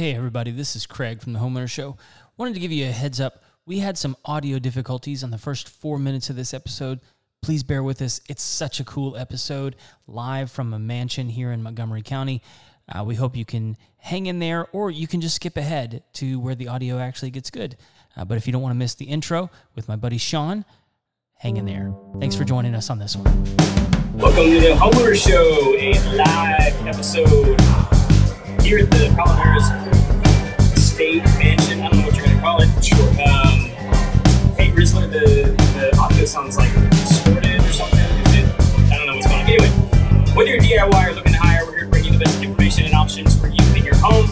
Hey, everybody, this is Craig from the Homeowner Show. Wanted to give you a heads up. We had some audio difficulties on the first four minutes of this episode. Please bear with us. It's such a cool episode, live from a mansion here in Montgomery County. Uh, we hope you can hang in there, or you can just skip ahead to where the audio actually gets good. Uh, but if you don't want to miss the intro with my buddy Shaun, hang in there. Thanks for joining us on this one. Welcome to the Homeowner Show, a live episode here at the Calaveras State Mansion. I don't know what you're going to call it. Sure. Um, hey, Rizzler, the, the audio sounds like distorted or something. I don't know what's going on. Anyway, whether you're DIY or looking to hire, we're here to bring you the best information and options for you in your home.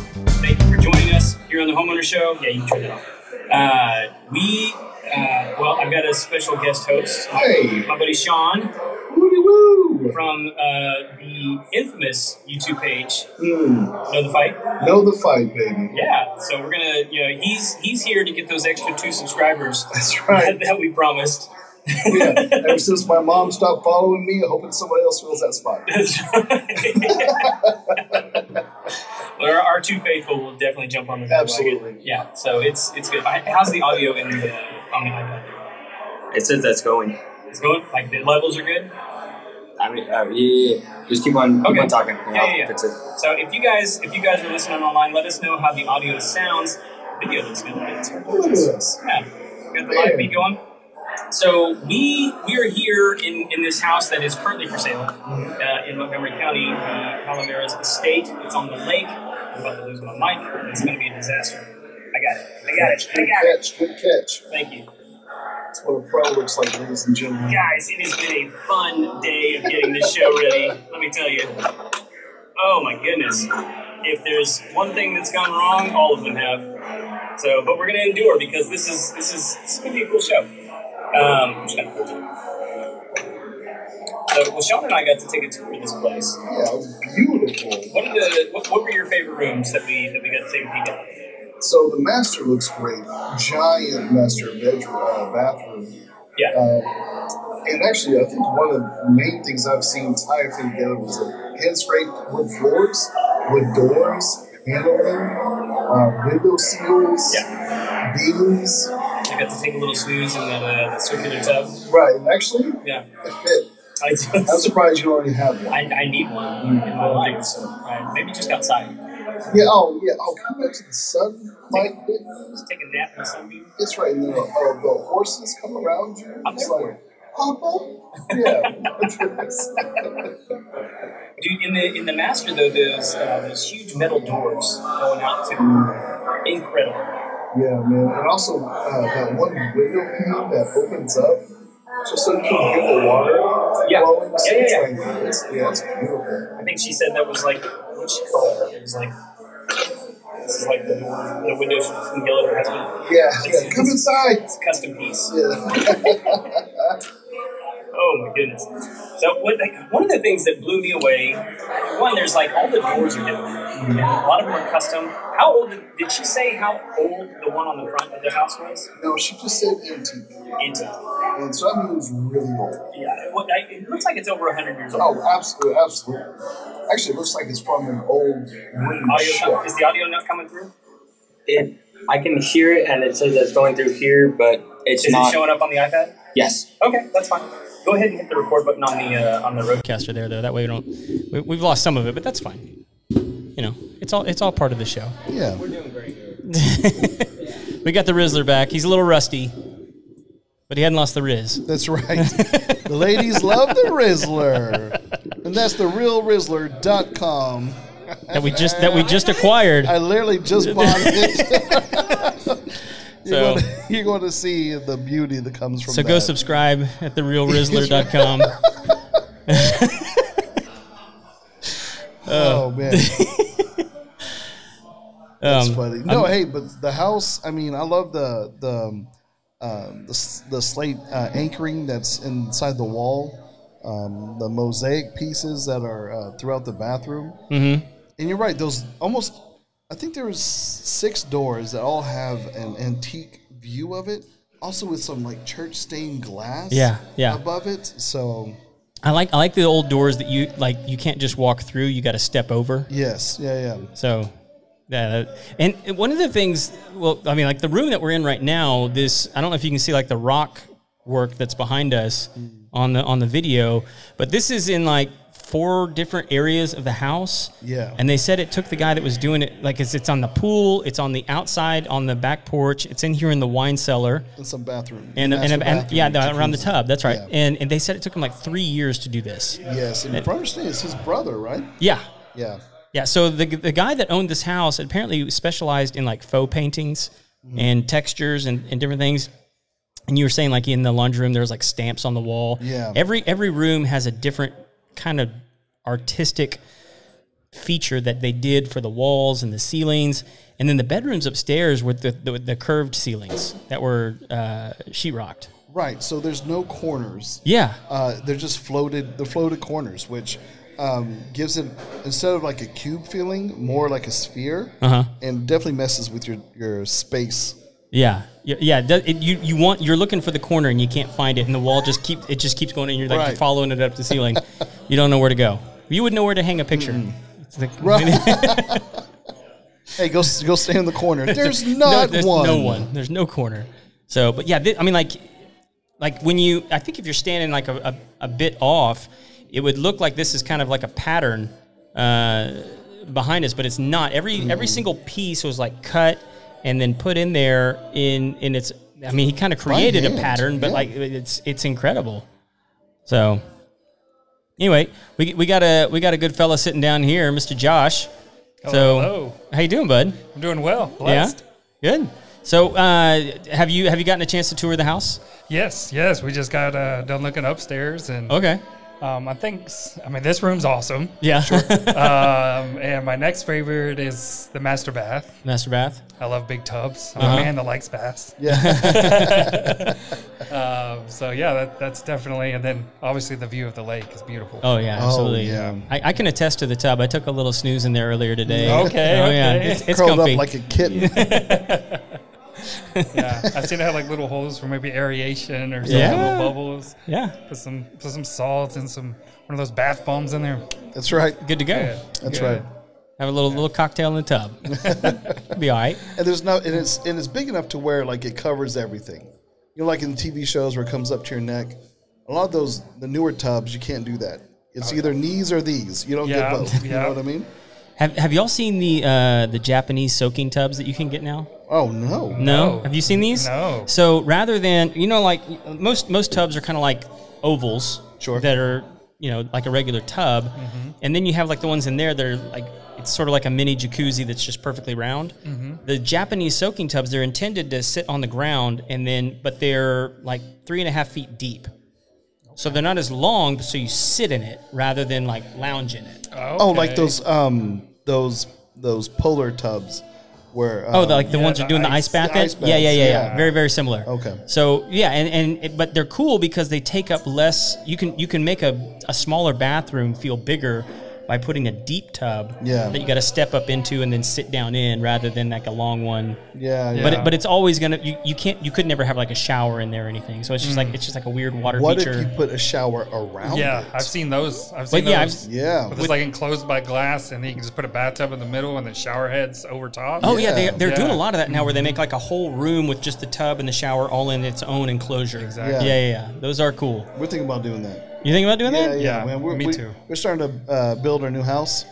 Thank you for joining us here on the Homeowner Show. Yeah, you can turn it off. Uh, we, uh, well, I've got a special guest host. Hey. My buddy Shaun! From uh, the infamous YouTube page, Mm. Know the Fight. Know the fight, baby. Yeah, so we're gonna, you know, he's he's here to get those extra two subscribers That's right. that we promised. yeah. Ever since my mom stopped following me, I hoping somebody else fills that spot. That's right. well, our, our two faithful will definitely jump on the bandwagon. Absolutely. Yeah, so it's it's good. How's the audio in the uh, on the iPad? It says that's going. It's going like the levels are good. I mean, uh, yeah, yeah. Just keep on, keep Okay. on talking. Yeah, yeah, yeah. It. So if you guys if you guys are listening online, let us know how the audio sounds. Video looks good. It's Look at this. Yeah, got the live feed going. So we we are here in, in this house that is currently for sale uh, in Montgomery County, uh, Calaveras Estate. It's on the lake. I'm about to lose my mic. It's going to be a disaster. I got it. I got it. I Good got it. catch. Good catch. Thank you, That's what a pro looks like, ladies and gentlemen. guys. It has been a fun day of getting this show ready. Let me tell you. Oh my goodness. If there's one thing that's gone wrong, all of them have. So, but we're gonna endure because this is this is this is gonna be a cool show. Um, I'm just gonna hold it. So, well, Shaun and I got to take a tour of this place. Yeah, it was beautiful. What are the what, what were your favorite rooms that we that we got to take a peek at? So the master looks great. Giant master bedroom, uh, bathroom. Yeah, Um, and actually, I think one of the main things I've seen tie everything together was the hand scraped wood floors, wood doors, paneling, uh, window seals, yeah. beams. I got to take a little snooze in that uh, circular tub. Right, and actually, Yeah, it fit. I I'm surprised you already have one. I, I need one in my life. So, right, maybe just outside. Yeah, oh, yeah. Oh, come back to the sun, like, Just take a nap in the sunbeam. it's right. And the, uh, the horses come around you. I'm It's like, Papa? Yeah. Dude, in the in the master though, those uh, those huge metal doors going out to incredible. yeah, man. And also, uh, that one window pane that opens up just so you can get the water Yeah. flowing. Yeah, yeah, yeah. It's it's, yeah, it's beautiful. I think she said that was like what she called it. It was like this is like the door, the windows she can yell at her. Yeah, yeah. Come inside. It's a custom piece. Yeah. Oh my goodness. So what, like, one of the things that blew me away, one, there's like all the doors are different. And a lot of them are custom. How old did, did she say how old the one on the front of the house was? no, she just said antique. Into And so that means really old. yeah, it, it looks like it's over hundred years old. Oh, absolutely, absolutely. Actually, it looks like it's from an old wooden Audio ship. not, is the audio not coming through? It, I can hear it, and it says it's going through here, but it's Is not. it showing up on the iPad? yes. Okay, that's fine. Go ahead and hit the record button on the uh, on the road. Caster there, though. That way we don't. We, we've lost some of it, but that's fine. You know, it's all it's all part of the show. Yeah. We're doing great here. we got the Rizzler back. He's a little rusty, but he hadn't lost the Riz. That's right. the ladies love the Rizzler. And that's the realrizzler.com. That we just that we just acquired. I literally just bought it. you're, So- going to, you're going to see the beauty that comes from So that. go subscribe at therealrizzler.com. Oh, man. That's Um, funny. No, hey, but the house, I mean, I love the the um, um, the, the slate uh, anchoring that's inside the wall, um, the mosaic pieces that are uh, throughout the bathroom. mhm. And you're right; those almost, I think there was six doors that all have an antique view of it, also with some like church stained glass. Yeah, yeah. above it. So I like I like the old doors that you like you can't just walk through. You got to step over. yes, yeah, yeah. So Yeah, that- and one of the things, well, I mean, like the room that we're in right now, this I don't know if you can see like the rock work that's behind us mm. on the on the video, but this is in like four different areas of the house. Yeah. and they said it took the guy that was doing it, like it's, it's on the pool, it's on the outside, on the back porch, it's in here in the wine cellar. In some bathroom. And, and, and, bathroom, yeah, around the tub. That's right. Yeah. And and they said it took him like three years to do this. Yes, and if I understand, it's his brother, right? Yeah, Yeah. Yeah, so the the guy that owned this house apparently specialized in like faux paintings Mm-hmm. and textures and, and different things. And you were saying like in the laundry room there was like stamps on the wall. Yeah. Every every room has a different kind of artistic feature that they did for the walls and the ceilings. And then the bedrooms upstairs with the, the, the curved ceilings that were uh, sheetrocked. Right. So there's no corners. Yeah. Uh, they're just floated. They're floated corners, which um, gives it instead of like a cube feeling, more like a sphere, Uh-huh. and definitely messes with your your space. Yeah, yeah, yeah. it you you want you're looking for the corner and you can't find it, and the wall just keep it just keeps going, and you're like Right. you're following it up the ceiling. you don't know where to go. You would know where to hang a picture. It's like- Hey, go go stay in the corner. There's no, not there's one. no one. There's no corner. So, but yeah, thi- I mean, like, like when you, I think if you're standing like a, a, a bit off, it would look like this is kind of like a pattern uh, behind us, but it's not. Every every single piece was like cut and then put in there in in its. I mean, he kind of created a pattern, but yeah. like it's it's incredible. So, anyway, we, we got a we got a good fella sitting down here, Mr. Josh. so, hello. how you doing, bud? I'm doing well. Blessed. Yeah, good. So, uh, have you have you gotten a chance to tour the house? Yes, yes. We just got uh, done looking upstairs, and Okay. Um, I think s- I mean this room's awesome. Yeah. um, and my next favorite is the master bath. Master bath. I love big tubs. I'm Uh-huh. a man that likes baths. Yeah. Um, so yeah, that, that's definitely. And then obviously the view of the lake is beautiful. Oh yeah, absolutely. yeah. I, I can attest to the tub. I took a little snooze in there earlier today. Okay, Oh yeah, okay. it's, it's Curled comfy. up like a kitten. Yeah, I've seen it have like little holes for maybe aeration or some Yeah. little bubbles. yeah, Put some put some salt and some one of those bath bombs in there. That's right. good to go. Yeah, That's yeah. right. Have a little little cocktail in the tub. Be all right. And there's no, and it's and it's big enough to where like it covers everything. You know, like in TV shows where it comes up to your neck. A lot of those, the newer tubs, you can't do that. It's either knees or these. You don't Yeah, get both. You yeah. know what I mean? Have Have y'all seen the uh, the Japanese soaking tubs that you can get now? Oh no. No. No. Have you seen these? No. So rather than you know, like most most tubs are kind of like ovals, Sure. that are you know like a regular tub, Mm-hmm. and then you have like the ones in there that are like it's sort of like a mini jacuzzi that's just perfectly round. Mm-hmm. The Japanese soaking tubs they're intended to sit on the ground, and then but they're like three and a half feet deep. So they're not as long, so you sit in it rather than like lounge in it. Oh, like Okay. those um those those polar tubs where Oh, um, the, like the yeah, ones you're the doing the ice- ice bath the ice yeah, yeah, yeah, yeah, yeah. Very, very similar. Okay. So yeah, and, and but they're cool because they take up less. You can you can make a, a smaller bathroom feel bigger by putting a deep tub Yeah. that you got to step up into and then sit down in rather than like a long one. yeah, yeah. But it, but it's always gonna you, you can't you could never have like a shower in there or anything. So it's just mm. like it's just like a weird water what feature. if you put a shower around? Yeah, it? I've seen those. I've seen But yeah, those. I've- Yeah. But it's like enclosed by glass, and then you can just put a bathtub in the middle and then shower heads over top. Oh yeah, they, Yeah. they're doing a lot of that now, where they make mm-hmm. like a whole room with just the tub and the shower all in its own enclosure. Exactly. Yeah, yeah, yeah. Those are cool. We're thinking about doing that. You think about doing Yeah, that? yeah, Yeah, man. We're, me we, too. We're starting to uh, build our new house,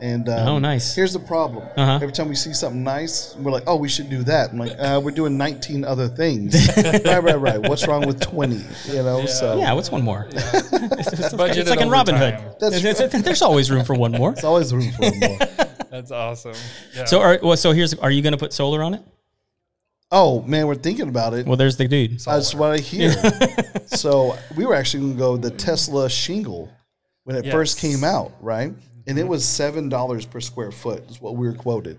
and um, Oh, nice. Here's the problem: Uh-huh. every time we see something nice, we're like, "Oh, we should do that." I'm like, uh, "We're doing 19 other things." right, right, right. What's wrong with 20? You know, so Yeah, what's one more? it's, it's like, it's like in Robin Hood. That's It's- it's- there's always room for one more. it's always room for more. That's awesome. Yeah. So, are, well, so here's, are you going to put solar on it? Oh man, we're thinking about it. Well, there's the dude. That's what I hear. so we were actually going to go the Tesla shingle when it first came out, right? And it was seven dollars per square foot is what we were quoted.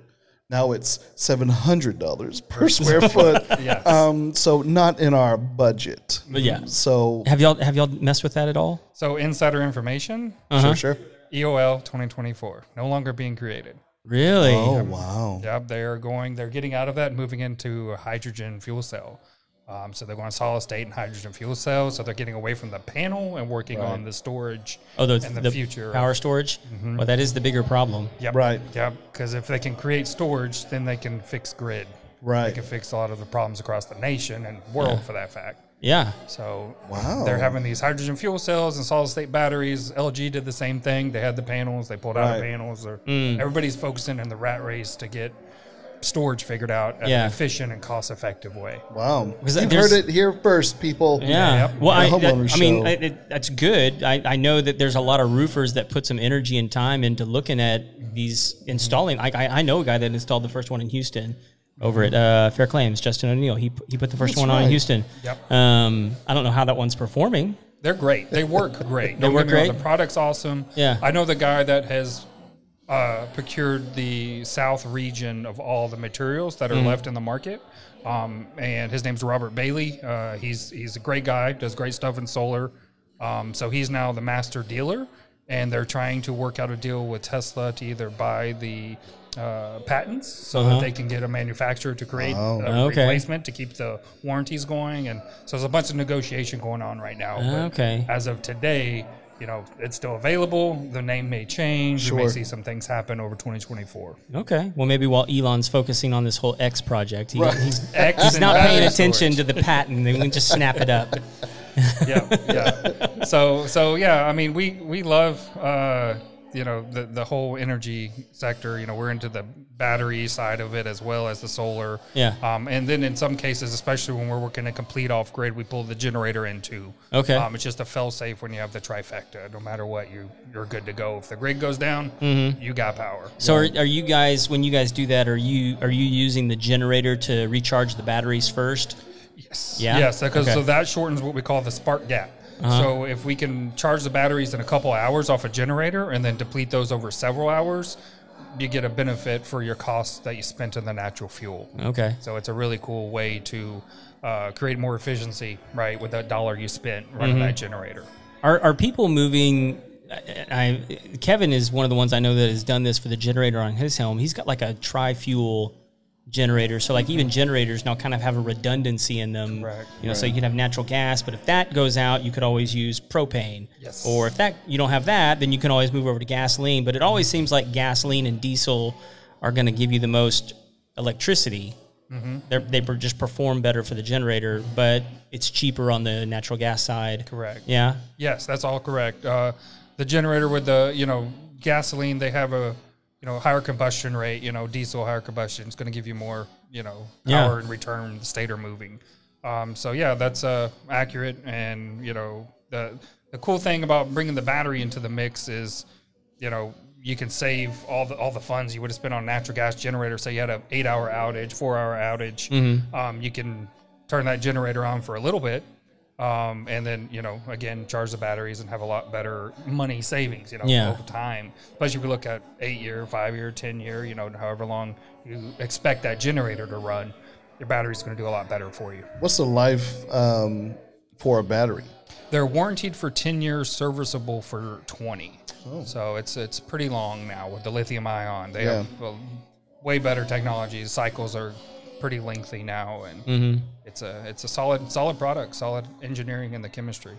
Now it's seven hundred dollars per square foot. Yes. Um, so not in our budget. But yeah. So Have y'all have y'all messed with that at all? so insider information, Uh-huh. sure, sure. EOL 2024, no longer being created. Really? Oh wow. Yep, they are going. They're getting out of that, and moving into a hydrogen fuel cell. Um, so they're going solid state and hydrogen fuel cells. So they're getting away from the panel and working on the storage Oh, the, and the, the future. of- power storage. Well, that is the bigger problem. Yep. Right. Yep. Because if they can create storage, then they can fix grid. Right. They can fix a lot of the problems across the nation and world for that fact. Yeah. So Wow. they're having these hydrogen fuel cells and solid state batteries. LG did the same thing. They had the panels. They pulled out Right. the panels. They're, Mm. Everybody's focusing in the rat race to get storage figured out in Yeah. an efficient and cost effective way. Wow. Because You've heard it here first, people. Yeah. Yep. Well, I, The that- I mean, show. it, it, that's good. I, I know that there's a lot of roofers that put some energy and time into looking at these installing. I, I, I know a guy that installed the first one in Houston over at uh, Fair Claims, Justin O'Neill. He, he put the first That's one on in. Houston. Yep. Um, I don't know how that one's performing. They're great. They work great. Don't work get wrong, great? The product's awesome. Yeah. I know the guy that has uh, procured the south region of all the materials that are Mm-hmm. left in the market. Um, and his name's Robert Bailey. Uh, he's he's a great guy. Does great stuff in solar. Um, so he's now the master dealer, and they're trying to work out a deal with Tesla to either buy the uh, patents so Uh-huh. that they can get a manufacturer to create Oh. a Okay. replacement to keep the warranties going. And so there's a bunch of negotiation going on right now. but Okay. As of today, you know, it's still available. The name may change. You may see some things happen over 2024. Okay. Well, maybe while Elon's focusing on this whole X project, he, he's, X he's not paying attention storage. to the patent. They can just snap it up. yeah, yeah. So, so yeah. I mean, we we love uh, you know the the whole energy sector. You know, we're into the battery side of it as well as the solar. Yeah. Um, and then in some cases, especially when we're working a complete off grid, we pull the generator in too. Okay. Um, it's just a fail safe when you have the trifecta. No matter what, you you're good to go. If the grid goes down, you got power. Mm-hmm. So, are, are you guys when you guys do that? Are you are you using the generator to recharge the batteries first? Yes. Yeah? Yes, because Okay. So that shortens what we call the spark gap. So if we can charge the batteries in a couple hours off a generator and then deplete those over several hours, you get a benefit for your costs that you spent in the natural fuel. Okay. So it's a really cool way to uh, create more efficiency, right, with that dollar you spent Mm-hmm. running that generator. Are are people moving? I, I Kevin is one of the ones I know that has done this for the generator on his home. He's got like a tri fuel generator, so like even generators now kind of have a redundancy in them. Correct. You know, so you can have natural gas, but if that goes out, you could always use propane. Yes. Or if that you don't have that, then you can always move over to gasoline. But it always seems like gasoline and diesel are going to give you the most electricity. Mm-hmm. They're, they just perform better for the generator, but it's cheaper on the natural gas side. Correct. Yeah. Yes, that's all correct. Uh, the generator with the you know gasoline, they have a you know higher combustion rate. You know, diesel higher combustion is going to give you more you know Yeah. power in return. The stator moving. Um, so yeah, that's uh, accurate. And you know the the cool thing about bringing the battery into the mix is you know you can save all the all the funds you would have spent on natural gas generator. Say you had a eight hour outage, four hour outage. Um, you can turn that generator on for a little bit, um, and then you know again charge the batteries and have a lot better money savings. You know Yeah. over time, especially if you look at eight year, five year, ten year. You know however long you expect that generator to run, your battery's going to do a lot better for you. What's the life um, for a battery? They're warranted for 10 years, serviceable for 20. So it's it's pretty long now with the lithium ion. They Yeah. have uh, way better technology. Cycles are pretty lengthy now, and mm-hmm. it's a it's a solid solid product, solid engineering in the chemistry.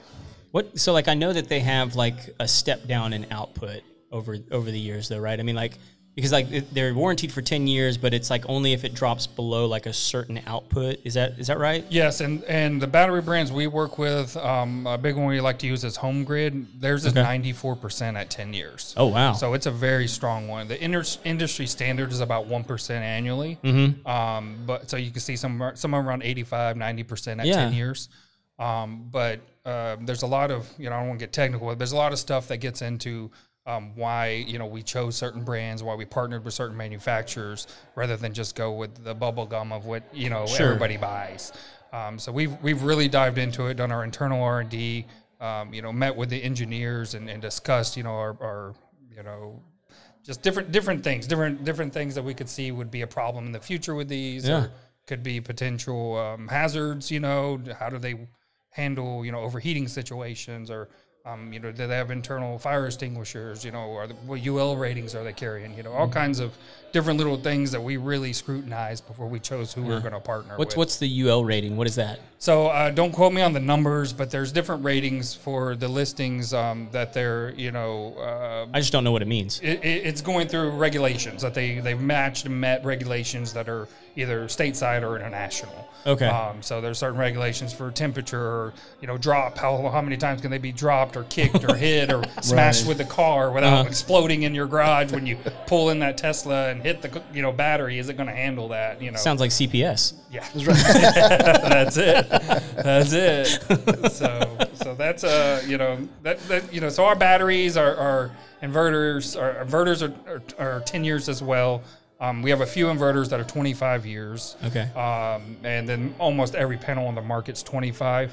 What so like I know that they have like a step down in output over over the years though, right? I mean like because like it- they're warranted for 10 years, but it's like only if it drops below like a certain output. Is that is that right? Yes, and and the battery brands we work with, um, a big one we like to use is Home Grid. Theirs is Okay. 94% at 10 years. Oh wow. So it's a very strong one. The inter- industry standard is about 1% annually. Mm-hmm. Um, but so you can see some somewhere around 85, 90% at Yeah. 10 years. Um, but uh, there's a lot of, you know, I don't want to get technical, but there's a lot of stuff that gets into um, why, you know, we chose certain brands, why we partnered with certain manufacturers rather than just go with the bubble gum of what, you know, Sure. everybody buys. Um, so we've, we've really dived into it, done our internal R&D, um, you know, met with the engineers and, and discussed, you know, our, our you know, just different different things, different different things that we could see would be a problem in the future with these, Yeah. or could be potential um, hazards. You know, how do they handle you know overheating situations, or Um, you know, do they have internal fire extinguishers? You know, are the, what UL ratings are they carrying? You know, all kinds of different little things that we really scrutinized before we chose who we we're going to partner What's with. what's the UL rating? What is that? So uh, don't quote me on the numbers, but there's different ratings for the listings um, that they're, you know, uh, I just don't know what it means. it, it, it's going through regulations that they they've matched and met regulations that are either stateside or international. Okay. Um, so there's certain regulations for temperature, or, you know, drop. How how many times can they be dropped or kicked or hit or smashed Right. with the car without Uh-huh. exploding in your garage when you pull in that Tesla and hit the you know battery? Is it going to handle that? You know. Sounds like CPS. Yeah, that's it. That's it. So, so that's uh, you know, that, that you know, so our batteries, our, our inverters, our inverters are, are, are ten years as well. Um, we have a few inverters that are twenty five years. Okay. Um, and then almost every panel on the market's twenty five.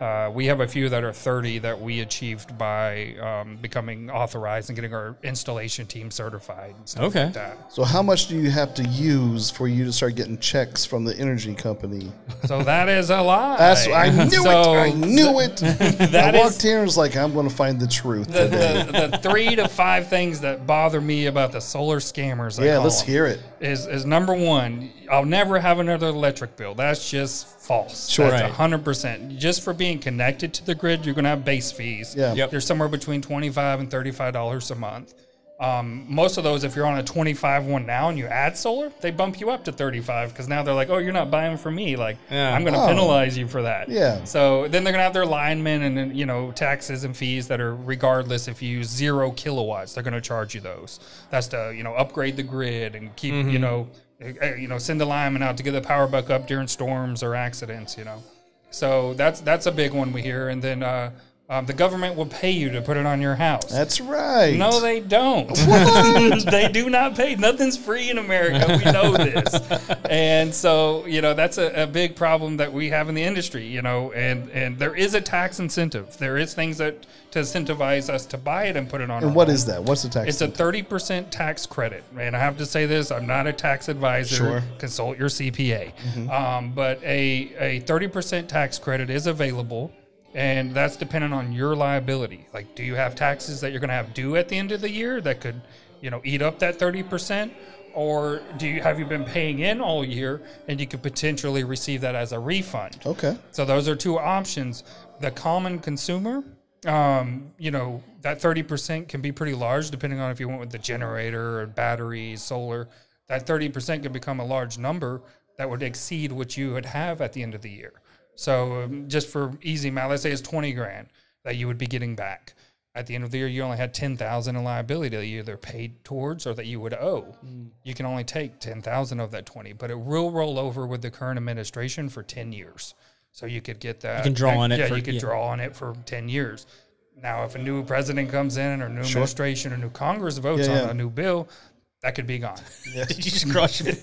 Uh, we have a few that are 30 that we achieved by um, becoming authorized and getting our installation team certified. And stuff Okay. Like that. So how much do you have to use for you to start getting checks from the energy company? So that is a lie. That's I knew So it. I knew it. I that is- walked here and was like, I'm going to find the truth the, today. the, the three to five things that bother me about the solar scammers. I yeah, call let's them, hear it. Is is number one, I'll never have another electric bill. That's just false. Sure. That's Right. hundred percent. Just for being connected to the grid, you're gonna have base fees. Yeah. Yep. They're somewhere between twenty five and thirty five dollars a month. Um, most of those, if you're on a 25 one now and you add solar, they bump you up to 35 because now they're like, oh, you're not buying from me. Like, Yeah. I'm going to Oh. penalize you for that. Yeah. So then they're going to have their linemen and you know, taxes and fees that are regardless if you use zero kilowatts, they're going to charge you those. That's to, you know, upgrade the grid and keep, you know, eh, you know, send the lineman out to get the power back up during storms or accidents, you know. So that's that's a big one we hear. And then uh, um, the government will pay you to put it on your house. That's right. No, they don't. they do not pay. Nothing's free in America. We know this. and so, you know, that's a, a big problem that we have in the industry, you know, and, and there is a tax incentive. There is things that to incentivize us to buy it and put it on and what home. is that? What's the tax? It's a 30% tax credit. And I have to say this I'm not a tax advisor. Sure. Consult your CPA. Um, but a, a 30% tax credit is available. And that's dependent on your liability. Like, do you have taxes that you're going to have due at the end of the year that could, you know, eat up that 30%? Or do you have you been paying in all year and you could potentially receive that as a refund? okay. So those are two options. The common consumer, um, you know, that thirty percent can be pretty large depending on if you went with the generator or batteries, solar. That thirty percent can become a large number that would exceed what you would have at the end of the year. So um, just for easy math, let's say it's twenty grand that you would be getting back. At the end of the year, you only had ten thousand in liability that you either paid towards or that you would owe. You can only take ten thousand of that twenty, but it will roll over with the current administration for ten years. So you could get that. You can draw on it Yeah, for- you could yeah. draw on it for ten years. Now, if a new president comes in or new administration or new Congress votes Yeah, on a new bill, that could be gone. Did you just cross your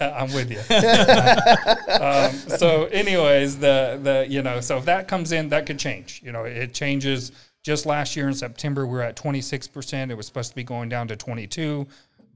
I'm with you. um, so, anyways, the the you know, so if that comes in, that could change. You know, it changes. Just last year in September, we were at 26 percent. It was supposed to be going down to 22.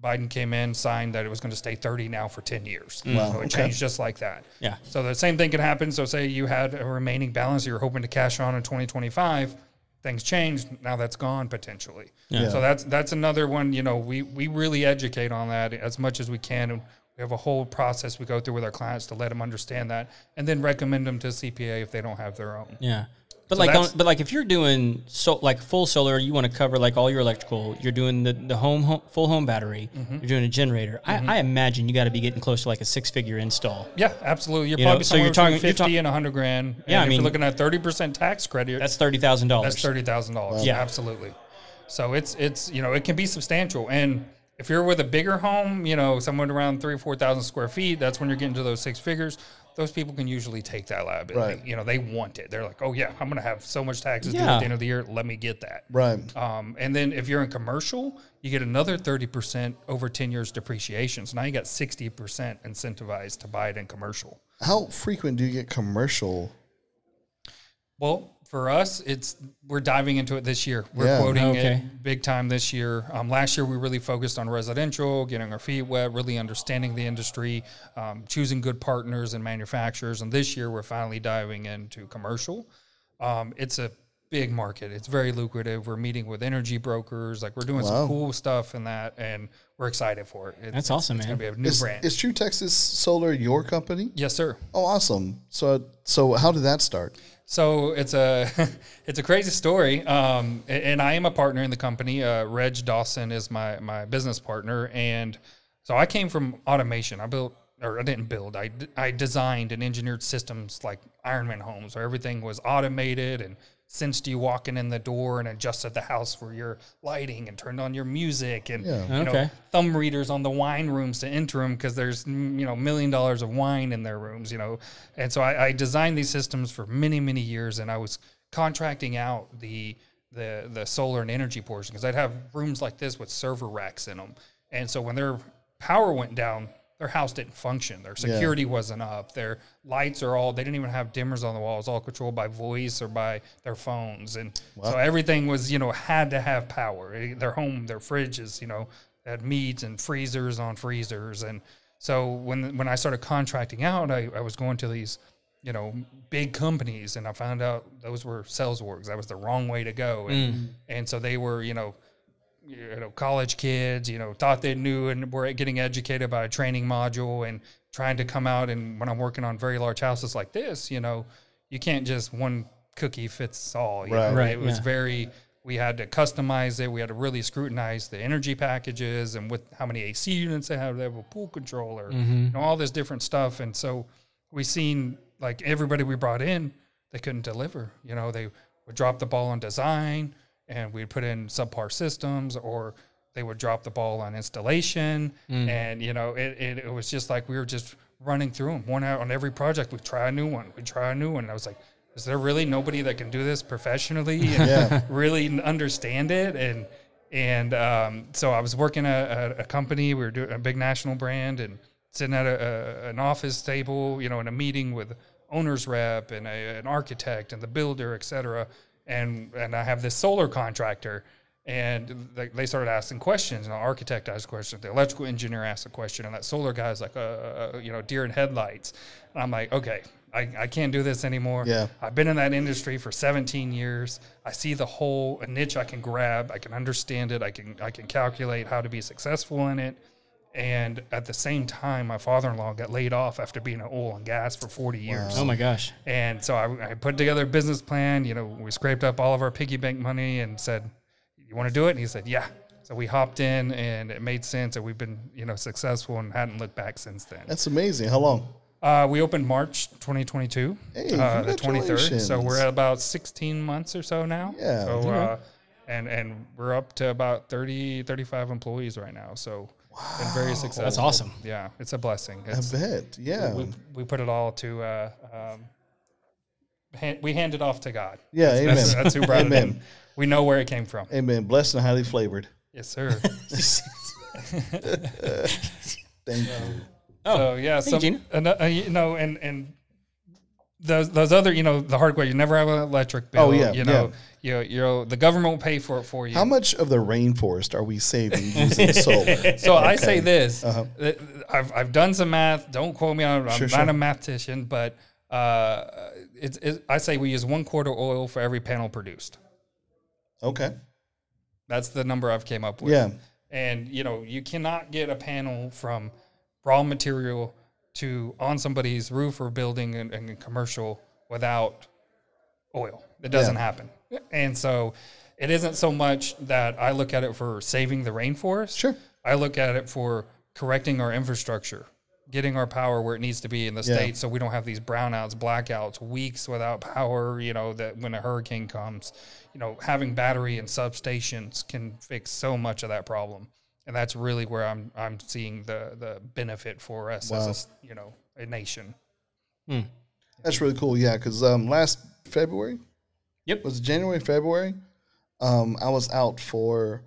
Biden came in, signed that it was going to stay 30 now for 10 years. Wow, So it okay. changed just like that. Yeah. So the same thing could happen. So say you had a remaining balance you're hoping to cash on in 2025, things changed. Now that's gone potentially. Yeah. So that's that's another one. You know, we we really educate on that as much as we can. And we have a whole process we go through with our clients to let them understand that, and then recommend them to CPA if they don't have their own. Yeah. But So like, on, but like, if you're doing so like full solar, you want to cover like all your electrical. You're doing the the home, home full home battery. Mm-hmm. You're doing a generator. I, I imagine you got to be getting close to like a six figure install. Yeah, absolutely. You're You know, probably so somewhere you're talking- between you're 50 talk- and 100 grand. And Yeah, I if mean- you're looking at 30% tax credit, That's thirty thousand dollars. That's thirty thousand dollars. Yeah. Yeah, absolutely. So it's it's you know it can be substantial, and if you're with a bigger home, you know somewhere around three or four thousand square feet, that's when you're getting to those six figures. Those people can usually take that liability. Right. You know they want it. They're like, oh yeah, I'm going to have so much taxes due at the end of the year. Let me get that. Right. Um, and then if you're in commercial, you get another 30% over 10 years depreciation. So now you got 60% incentivized to buy it in commercial. How frequent do you get commercial? Well, for us, it's we're diving into it this year. We're Yeah. quoting Okay. it big time this year. Um, last year, we really focused on residential, getting our feet wet, really understanding the industry, um, choosing good partners and manufacturers. And this year, we're finally diving into commercial. Um, it's a big market. It's very lucrative. We're meeting with energy brokers. Like we're doing Wow. some cool stuff in that, and we're excited for it. It's, That's awesome, it's man. gonna be a new Is, brand. is True Texas Solar your company? yes, sir. Oh, awesome. So, so how did that start? So it's a it's a crazy story, um, and I am a partner in the company. Uh, Reg Dawson is my my business partner, and so I came from automation. I built or I didn't build. I I designed and engineered systems like Ironman homes, where everything was automated and sensed you walking in the door and adjusted the house for your lighting and turned on your music and Yeah. you know, thumb readers on the wine rooms to enter them because there's mm, you know million dollars of wine in their rooms you know. And so I, I designed these systems for many many years and i was contracting out the the the solar and energy portion because i'd have rooms like this with server racks in them and so when their power went down their house didn't function. Their security wasn't up. Their lights are all they didn't even have dimmers on the walls all controlled by voice or by their phones. And so everything was you know had to have power. Eh, their home their fridges you know had meats and freezers on freezers. And so when when i started contracting out i, I was going to these you know big companies and i found out those were sales orgs. That was the wrong way to go. And, and so they were you know you know college kids you know thought they knew and were getting educated by a training module and trying to come out and when i'm working on very large houses like this you know you can't just one cookie fits all you Right. know? Right, it was yeah. very we had to customize it we had to really scrutinize the energy packages and with how many ac units they have they have a pool controller mm-hmm. you know all this different stuff and so we seen like everybody we brought in they couldn't deliver you know they would drop the ball on design and we'd put in subpar systems or they would drop the ball on installation and you know it, it, it was just like we were just running through them one out on every project we try a new one we try a new one and i was like is there really nobody that can do this professionally and Yeah. really understand it and and um, so I was working at a, a company. We were doing a big national brand and sitting at a, a, an office table, you know, in a meeting with owner's rep and an architect and the builder, et cetera. And and I have this solar contractor, and they, they started asking questions. And the architect asked questions, the electrical engineer asked a question, and that solar guy is like, uh, uh, you know, deer in headlights. And I'm like, okay, I, I can't do this anymore. Yeah. I've been in that industry for 17 years. I see the whole a niche I can grab. I can understand it. I can I can calculate how to be successful in it. And at the same time, my father-in-law got laid off after being in oil and gas for 40 years. Oh my gosh. And so I, I put together a business plan. You know, we scraped up all of our piggy bank money and said, "You want to do it?" And he said, "Yeah." So we hopped in, and it made sense. And we've been, you know, successful and hadn't looked back since then. That's amazing. How long? Uh, we opened March 2022, Hey, uh, the 23rd. So we're at about 16 months or so now. Yeah. So, Okay. uh, and and we're up to about 30, 35 employees right now. So, been very successful. That's awesome. Yeah, it's a blessing. I It's, bet. Yeah. we, we put it all to, uh, um, hand, we hand it off to God. Yeah, That's, amen. that's, that's who brought it Amen. in. We know where it came from. Amen. Blessed and highly flavored. Yes, sir. Thank you. So yeah, some, Gina. and, uh, you know, and and those those other, you know, the hardware. You never have an electric bill. Oh, yeah, you know, you you the government will pay for it for you. How much of the rainforest are we saving using solar? so I say this: Uh-huh. I've I've done some math. Don't quote me on it. I'm Sure, not sure. a mathematician, but uh, it's it, I say we use one quart of oil for every panel produced. Okay. That's the number I've came up with. Yeah. And you know, you cannot get a panel from raw material to on somebody's roof or building and, and commercial without oil. It doesn't Yeah. happen. And so it isn't so much that I look at it for saving the rainforest. Sure. I look at it for correcting our infrastructure, getting our power where it needs to be in the Yeah. state so we don't have these brownouts, blackouts, weeks without power, you know, that when a hurricane comes, you know, having battery and substations can fix so much of that problem. And that's really where I'm I'm seeing the the benefit for us as a, you know, a nation. That's really cool. Yeah, because um, last February, Yep. was January, February? Um, I was out for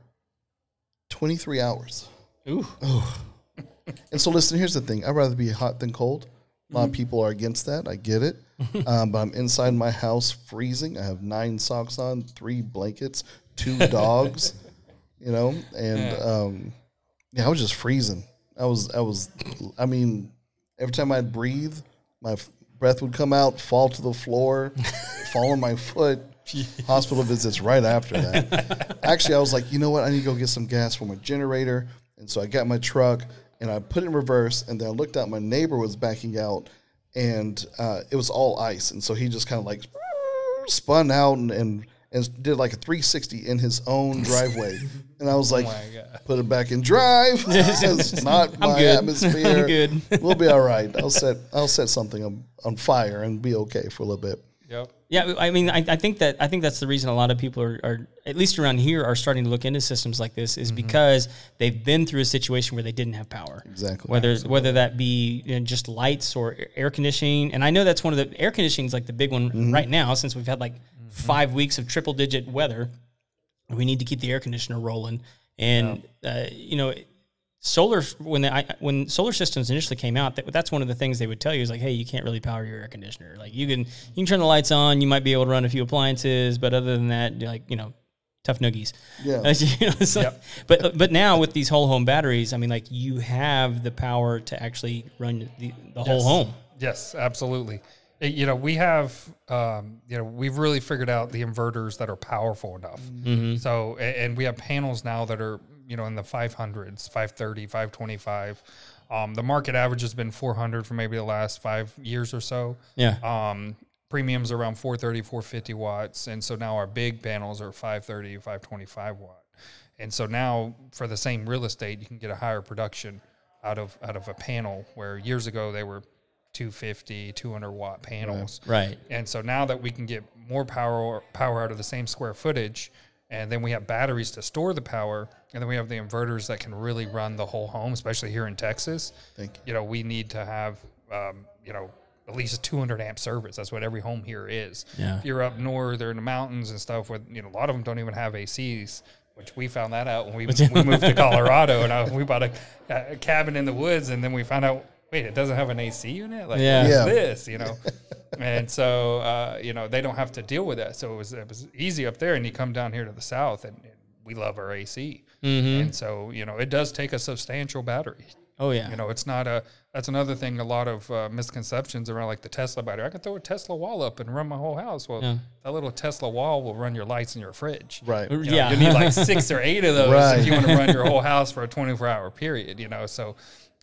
23 hours. Ooh. And so, listen, here's the thing I'd rather be hot than cold. A lot of people are against that. I get it. um, but I'm inside my house freezing. I have nine socks on, three blankets, two dogs, you know, and um, yeah, I was just freezing. I was, I was, I mean, every time I'd breathe, my f- breath would come out, fall to the floor, fall on my foot. Hospital visits right after that. Actually, I was like, you know what? I need to go get some gas for my generator. And so I got my truck and I put it in reverse. And then I looked out, my neighbor was backing out and uh, it was all ice. And so he just kind of like spun out and, and, and did like a 360 in his own driveway. And I was like, put it back in drive. it's not my good. atmosphere. I'm good. we'll be all right. I'll set I'll set something on, on fire and be okay for a little bit. Yep. Yeah, I mean, I, I think that I think that's the reason a lot of people are, are, at least around here, are starting to look into systems like this, is mm-hmm. because they've been through a situation where they didn't have power. Exactly. Whether whether that be you know, just lights or air conditioning, and I know that's one of the air conditioning is like the big one mm-hmm. right now since we've had like mm-hmm. five weeks of triple digit weather. We need to keep the air conditioner rolling, and uh, you know. Solar when the, when solar systems initially came out, that, that's one of the things they would tell you is like, hey, you can't really power your air conditioner. Like you can you can turn the lights on, you might be able to run a few appliances, but other than that, you're like you know, tough noogies. Yeah. You know, it's like- but but now with these whole home batteries, I mean, like you have the power to actually run the, the whole Yes. home. Yes, absolutely. Uh, You know, we have, um, you know, we've really figured out the inverters that are powerful enough. So, and we have panels now that are, you know, in the 500s, 530, 525. Um, the market average has been 400 for maybe the last five years or so. Yeah. Um, premiums around 430, 450 watts. And so now our big panels are 530, 525 watt. And so now for the same real estate, you can get a higher production out of out of a panel where years ago they were 250, 200 watt panels. Right. And so now that we can get more power power out of the same square footage, and then we have batteries to store the power, and then we have the inverters that can really run the whole home, especially here in Texas. Thank you. You know, we need to have, um, you know, at least a 200 amp service. That's what every home here is. Yeah. If you're up north or in the mountains and stuff, where you know a lot of them don't even have ACs. Which we found that out when we, we moved to Colorado, and I, we bought a, a cabin in the woods, and then we found out, wait, it doesn't have an AC unit. Like, Yeah. what is Yeah. this? You know, and so uh, you know they don't have to deal with that. So it was it was easy up there, and you come down here to the south, and, and we love our AC, and so you know it does take a substantial battery. Oh yeah. You know, it's not a. That's another thing. A lot of uh, misconceptions around like the Tesla battery. I can throw a Tesla wall up and run my whole house. Well, Yeah. that little Tesla wall will run your lights in your fridge. Right. You know, Yeah. you need like six or eight of those Right. if you want to run your whole house for a 24 hour period. You know, so.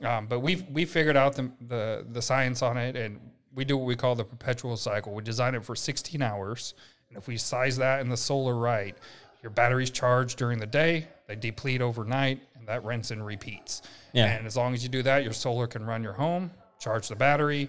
Um, but we've we figured out the, the the science on it, and we do what we call the perpetual cycle. We design it for 16 hours, and if we size that in the solar right, your batteries charge during the day, they deplete overnight, and that rinse and repeats. Yeah. And as long as you do that, your solar can run your home, charge the battery.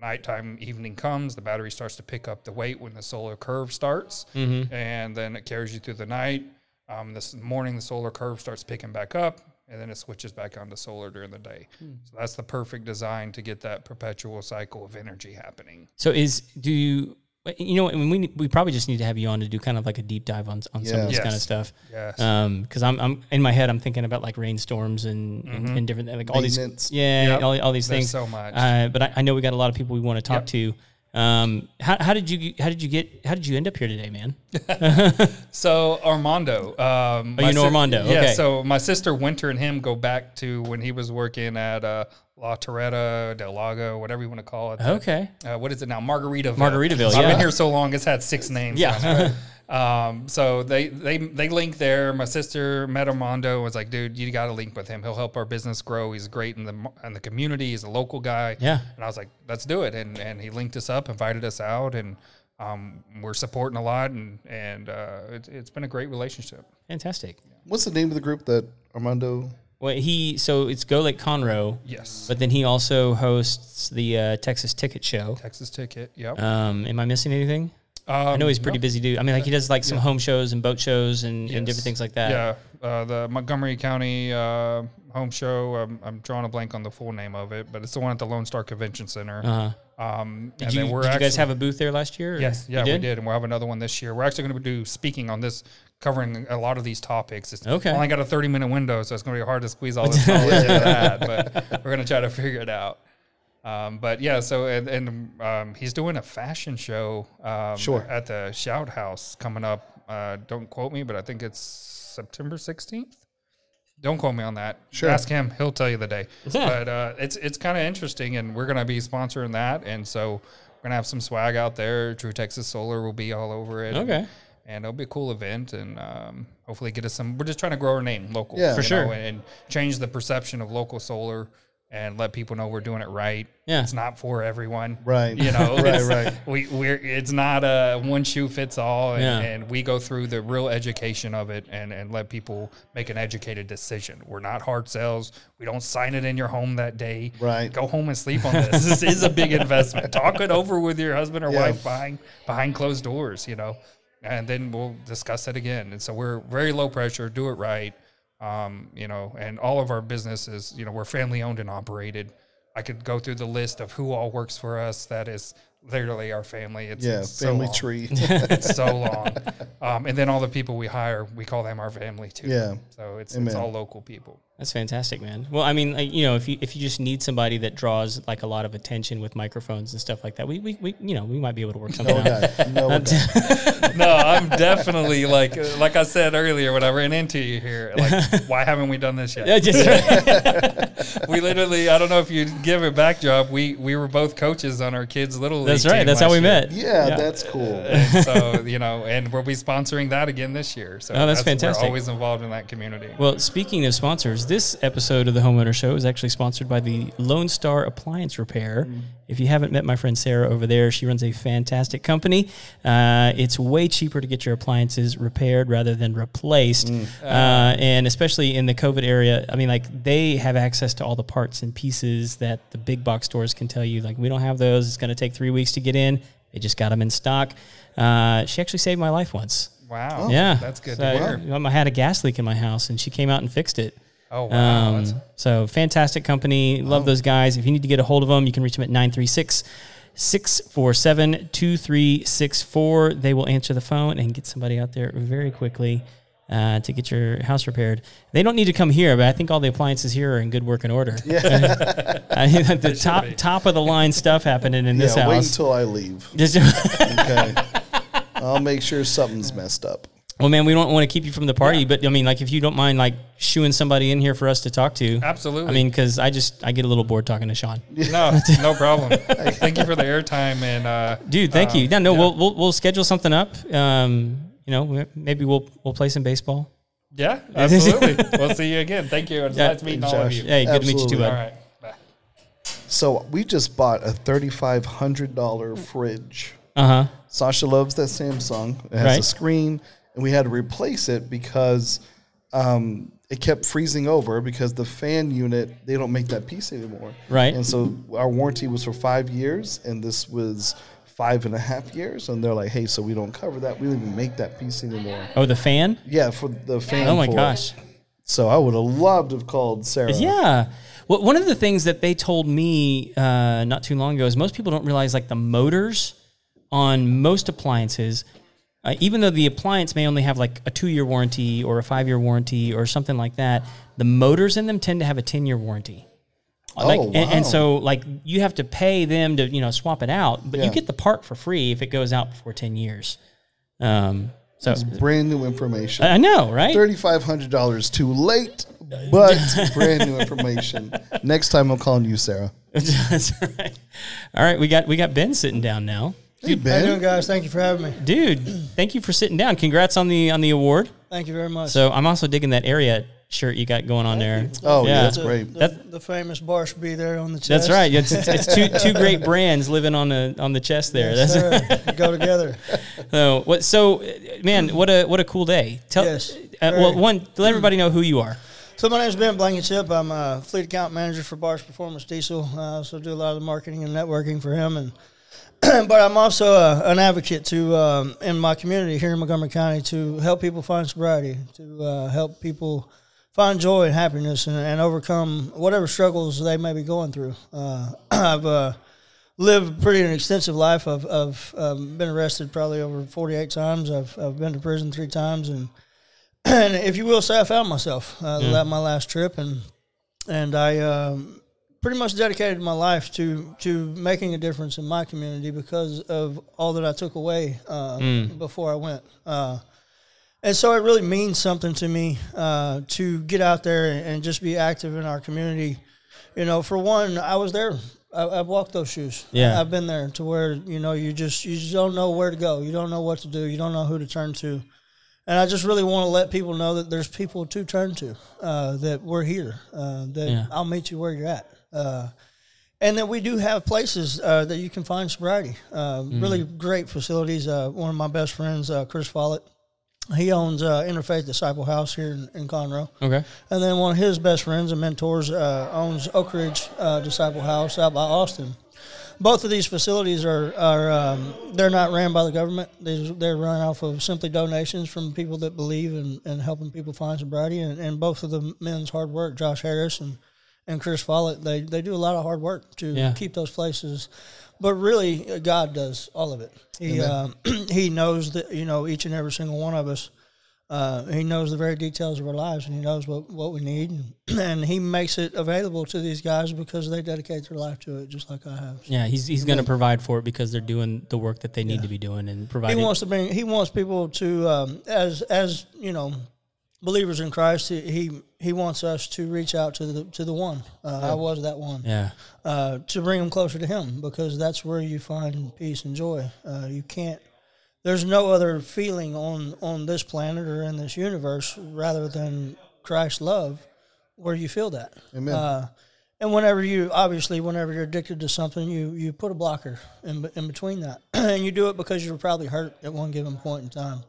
Nighttime, evening comes, the battery starts to pick up the weight when the solar curve starts, and then it carries you through the night. Um, this morning, the solar curve starts picking back up, and then it switches back onto solar during the day. So that's the perfect design to get that perpetual cycle of energy happening. So is do you you know and we we probably just need to have you on to do kind of like a deep dive on on some of this Yes. kind of stuff. Yes. Um, because I'm I'm in my head I'm thinking about like rainstorms and and, and different like all these Maintenance. yeah Yep. all, all these There's things. so much. Uh, but I, I know we got a lot of people we want to talk Yep. to. Um, how, how did you how did you get how did you end up here today, man? So Armando, um, Oh, you know Armando, Yeah. okay. So my sister Winter and him go back to when he was working at uh, La Torretta, Del Lago, whatever you want to call it. Okay. Uh, what is it now? Margaritaville. Margaritaville, I've been here so long; it's had six names. Yeah. Um, so they they they link there. My sister met Armando and was like, "Dude, you got to link with him. He'll help our business grow. He's great in the in the community. He's a local guy." Yeah. And I was like, "Let's do it." And and he linked us up, invited us out, and um, we're supporting a lot, and and uh, it's it's been a great relationship. Fantastic. What's the name of the group that Armando? Well, he so it's Go Lake Conroe, Yes. but then he also hosts the uh, Texas Ticket Show. Texas ticket. Yep. Um, am I missing anything? I know he's a pretty busy dude. I mean, like he does like some home shows and boat shows and, and different things like that. Yeah, uh, the Montgomery County uh, home show. Um, I'm drawing a blank on the full name of it, but it's the one at the Lone Star Convention Center. Uh-huh. Um, Did, and you, then we're did you guys have a booth there last year? or- Yes, yeah, we did, and we'll have another one this year. We're actually going to do speaking on this, covering a lot of these topics. It's Okay. only got a 30 minute window, so it's going to be hard to squeeze all this knowledge into that, but we're going to try to figure it out. Um, but yeah, so and, and um, he's doing a fashion show um, Sure. at the Shout House coming up. Uh, don't quote me, but I think it's September 16th. Don't quote me on that. Sure. Ask him; he'll tell you the day. Yeah. But uh, it's it's kind of interesting, and we're going to be sponsoring that. And so we're gonna have some swag out there. True Texas Solar will be all over it. Okay. And it'll be a cool event, and um, hopefully get us some. We're just trying to grow our name local, Yeah. For sure. know, and, and change the perception of local solar, and let people know we're doing it right. Yeah. it's not for everyone, Right. You know, Right, right. We we're it's not a one shoe fits all, and, Yeah. and we go through the real education of it, and and let people make an educated decision. We're not hard sales. We don't sign it in your home that day. Right. Go home and sleep on this. this is a big investment. Talk it over with your husband or Yeah. wife behind behind closed doors, you know, and then we'll discuss it again. And so we're very low pressure, do it right. Um, you know, and all of our businesses, you know, we're family owned and operated. I could go through the list of who all works for us. That is literally our family. It's, Yeah, it's so family long. tree. it's so long. Um, and then all the people we hire, we call them our family too. Yeah. So it's Amen. it's all local people. That's fantastic, man. Well, I mean, like, you know, if you if you just need somebody that draws like a lot of attention with microphones and stuff like that, we we, we you know we might be able to work something no out. guy. No guy. no, I'm definitely like like I said earlier when I ran into you here. Like, why haven't we done this yet? Yeah, just, we literally, I don't know if you give a back job. We we were both coaches on our kids' little. League. That's league right. team That's how we year. met. Yeah, that's cool. And so you know, and we'll be sponsoring that again this year. So Oh, that's fantastic. We're always involved in that community. Well, speaking of sponsors, this episode of the Homeowner Show is actually sponsored by the Lone Star Appliance Repair. If you haven't met my friend Sarah over there, she runs a fantastic company. Uh, it's way cheaper to get your appliances repaired rather than replaced. Uh, and especially in the COVID area, I mean, like they have access to all the parts and pieces that the big box stores can tell you, like, we don't have those. It's going to take three weeks to get in. They just got them in stock. Uh, she actually saved my life once. wow. Yeah, that's good So, to hear. I had a gas leak in my house, and she came out and fixed it. Oh wow. Um, so fantastic company. Love those guys. If you need to get a hold of them, you can reach them at 936 647 2364. They will answer the phone and get somebody out there very quickly uh, to get your house repaired. They don't need to come here, but I think all the appliances here are in good working order. Yeah. the top be. top of the line stuff happening in this yeah, wait house. until I leave. Okay. I'll make sure something's messed up. Well, man, we don't want to keep you from the party, but I mean, like, if you don't mind, like, shooing somebody in here for us to talk to. Absolutely. I mean, because I just I get a little bored talking to Shaun. no, no problem. Thank you for the airtime and uh, Dude, thank you. um, No, no, yeah. we'll, we'll we'll schedule something up. Um, you know, maybe we'll we'll play some baseball. Yeah, absolutely. we'll see you again. Thank you. It's Yeah. nice meeting all of you. Hey, good to meet you too, Absolutely. Bud. right. Bye. So we just bought a thirty-five hundred dollar fridge. Uh huh. Sasha loves that Samsung. It has Right. a screen, and we had to replace it because um, it kept freezing over because the fan unit they don't make that piece anymore. Right. And so our warranty was for five years, and this was five and a half years. And they're like, "Hey, so we don't cover that. We don't even make that piece anymore." Oh, the fan. Yeah, for the fan. Oh my for it. gosh. So I would have loved to have called Sarah. Yeah. Well, one of the things that they told me uh, not too long ago is most people don't realize like the motors on most appliances, uh, even though the appliance may only have like a two year warranty or a five year warranty or something like that, the motors in them tend to have a 10 year warranty. Uh, Like, Oh, and, and so like you have to pay them to you know swap it out, but you get the part for free if it goes out before ten years. Um, so Brand new information. I know, right? Thirty-five hundred dollars too late, but brand new information. Next time I'm calling you, Sarah. That's right. All right, we got we got Ben sitting down now. Hey, How you doing, guys? Thank you for having me. Dude, thank you for sitting down. Congrats on the on the award. Thank you very much. So I'm also digging that area shirt you got going on there. Oh yeah, Yeah. that's the, great. The, That- the famous Barshby there on the chest. That's right. It's, it's, it's two two great brands living on the on the chest there. Yes, That's sir. Go together. so what so uh, man, what a what a cool day. Tell Yes, uh, well one let everybody know who you are. So my name is Ben Blankenship. I'm a fleet account manager for Barsh Performance Diesel. I also do a lot of the marketing and networking for him, and but I'm also a, an advocate to um, in my community here in Montgomery County to help people find sobriety, to uh, help people find joy and happiness, and, and overcome whatever struggles they may be going through. Uh, I've uh, lived pretty an extensive life. I've, I've um, been arrested probably over 48 times. I've, I've been to prison three times, and and if you will say, I found myself uh, at my last trip, and and I um, pretty much dedicated my life to to making a difference in my community because of all that I took away uh, before I went. Uh, and so it really means something to me uh, to get out there and just be active in our community. You know, for one, I was there I, I've walked those shoes. Yeah. I've been there to where you know you just you just don't know where to go. You don't know what to do. You don't know who to turn to. And I just really want to let people know that there's people to turn to. Uh, that we're here. Uh, that Yeah. I'll meet you where you're at. Uh, and that we do have places uh, that you can find sobriety. Uh, Really great facilities. Uh, one of my best friends, uh, Chris Follett, he owns uh, Interfaith Disciple House here in, in Conroe. Okay. And then one of his best friends and mentors uh, owns Oak Ridge uh, Disciple House out by Austin. Both of these facilities are, are um, they're not ran by the government. These, they're run off of simply donations from people that believe in, in helping people find sobriety. And, and both of the men's hard work, Josh Harris and, and Chris Follett, they, they do a lot of hard work to Yeah. keep those places. But really, uh, God does all of it. He um, he knows that you know each and every single one of us. Uh, he knows the very details of our lives, and he knows what, what we need, and, he makes it available to these guys because they dedicate their life to it, just like I have. Yeah, he's he's going to provide for it because they're doing the work that they need to be doing and providing. He wants to bring. He wants people to, um, as as you know, believers in Christ. He he, he wants us to reach out to the to the one. Uh, I was that one. yeah. uh, to bring them closer to Him because that's where you find peace and joy. Uh, you can't. There's no other feeling on on this planet or in this universe rather than Christ's love, where you feel that. Amen. Uh, and whenever you, obviously, whenever you're addicted to something, you you put a blocker in in between that, and you do it because you were probably hurt at one given point in time.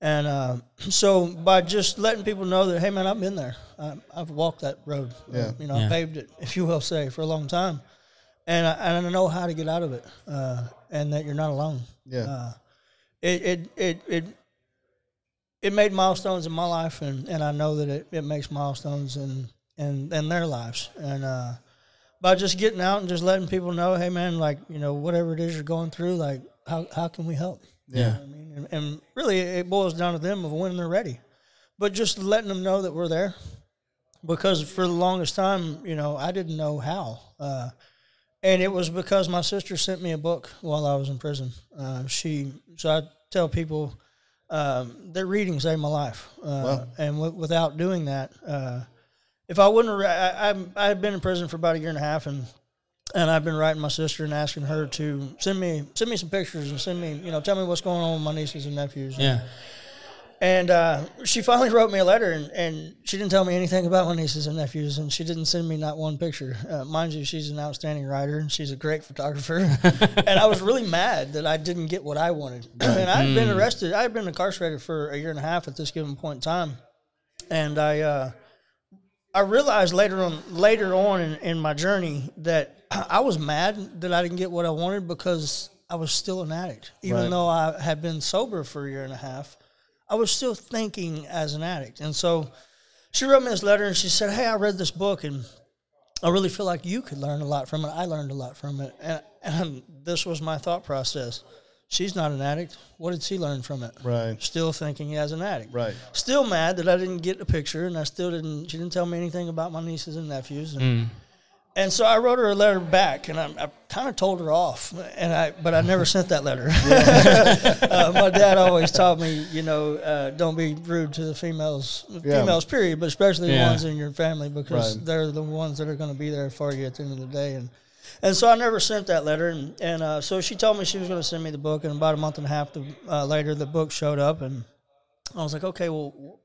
And uh, so, by just letting people know that, hey, man, I've been there. I, I've walked that road. Yeah. You know, Yeah. paved it, if you will say, for a long time, and I, and I know how to get out of it, uh, and that you're not alone. Yeah. Uh, it, it it it it made milestones in my life, and, and I know that it, it makes milestones in in in their lives, and uh, by just getting out and just letting people know, hey, man, like you know, whatever it is you're going through, like how how can we help? You know Yeah. I mean, and, and really, it boils down to them of when they're ready, but just letting them know that we're there, because for the longest time, you know, I didn't know how. Uh, and it was because my sister sent me a book while I was in prison. Uh, she so I tell people um, that reading saved my life, uh, Wow. and w- without doing that, uh, if I wouldn't, I, I I had been in prison for about a year and a half, and and I've been writing my sister and asking her to send me send me some pictures and send me you know tell me what's going on with my nieces and nephews. Yeah. And uh, she finally wrote me a letter, and, and she didn't tell me anything about my nieces and nephews, and she didn't send me not one picture. Uh, mind you, she's an outstanding writer, and she's a great photographer. and I was really mad that I didn't get what I wanted. And I'd been arrested. I had been incarcerated for a year and a half at this given point in time, and I uh, I realized later on later on in, in my journey that I was mad that I didn't get what I wanted because I was still an addict, even Right. though I had been sober for a year and a half. I was still thinking as an addict. And so she wrote me this letter and she said, Hey, I read this book and I really feel like you could learn a lot from it. I learned a lot from it. And, and this was my thought process. She's not an addict. What did she learn from it? Right. Still thinking as an addict. Right. Still mad that I didn't get a picture and I still didn't, she didn't tell me anything about my nieces and nephews. And, and so I wrote her a letter back, and I, I kind of told her off, and I but I never sent that letter. uh, my dad always taught me, you know, uh, don't be rude to the females, Yeah. females, period, but especially the ones in your family because Right. they're the ones that are going to be there for you at the end of the day. And and so I never sent that letter, and and uh, so she told me she was going to send me the book, and about a month and a half to, uh, later, the book showed up, and I was like, okay, well,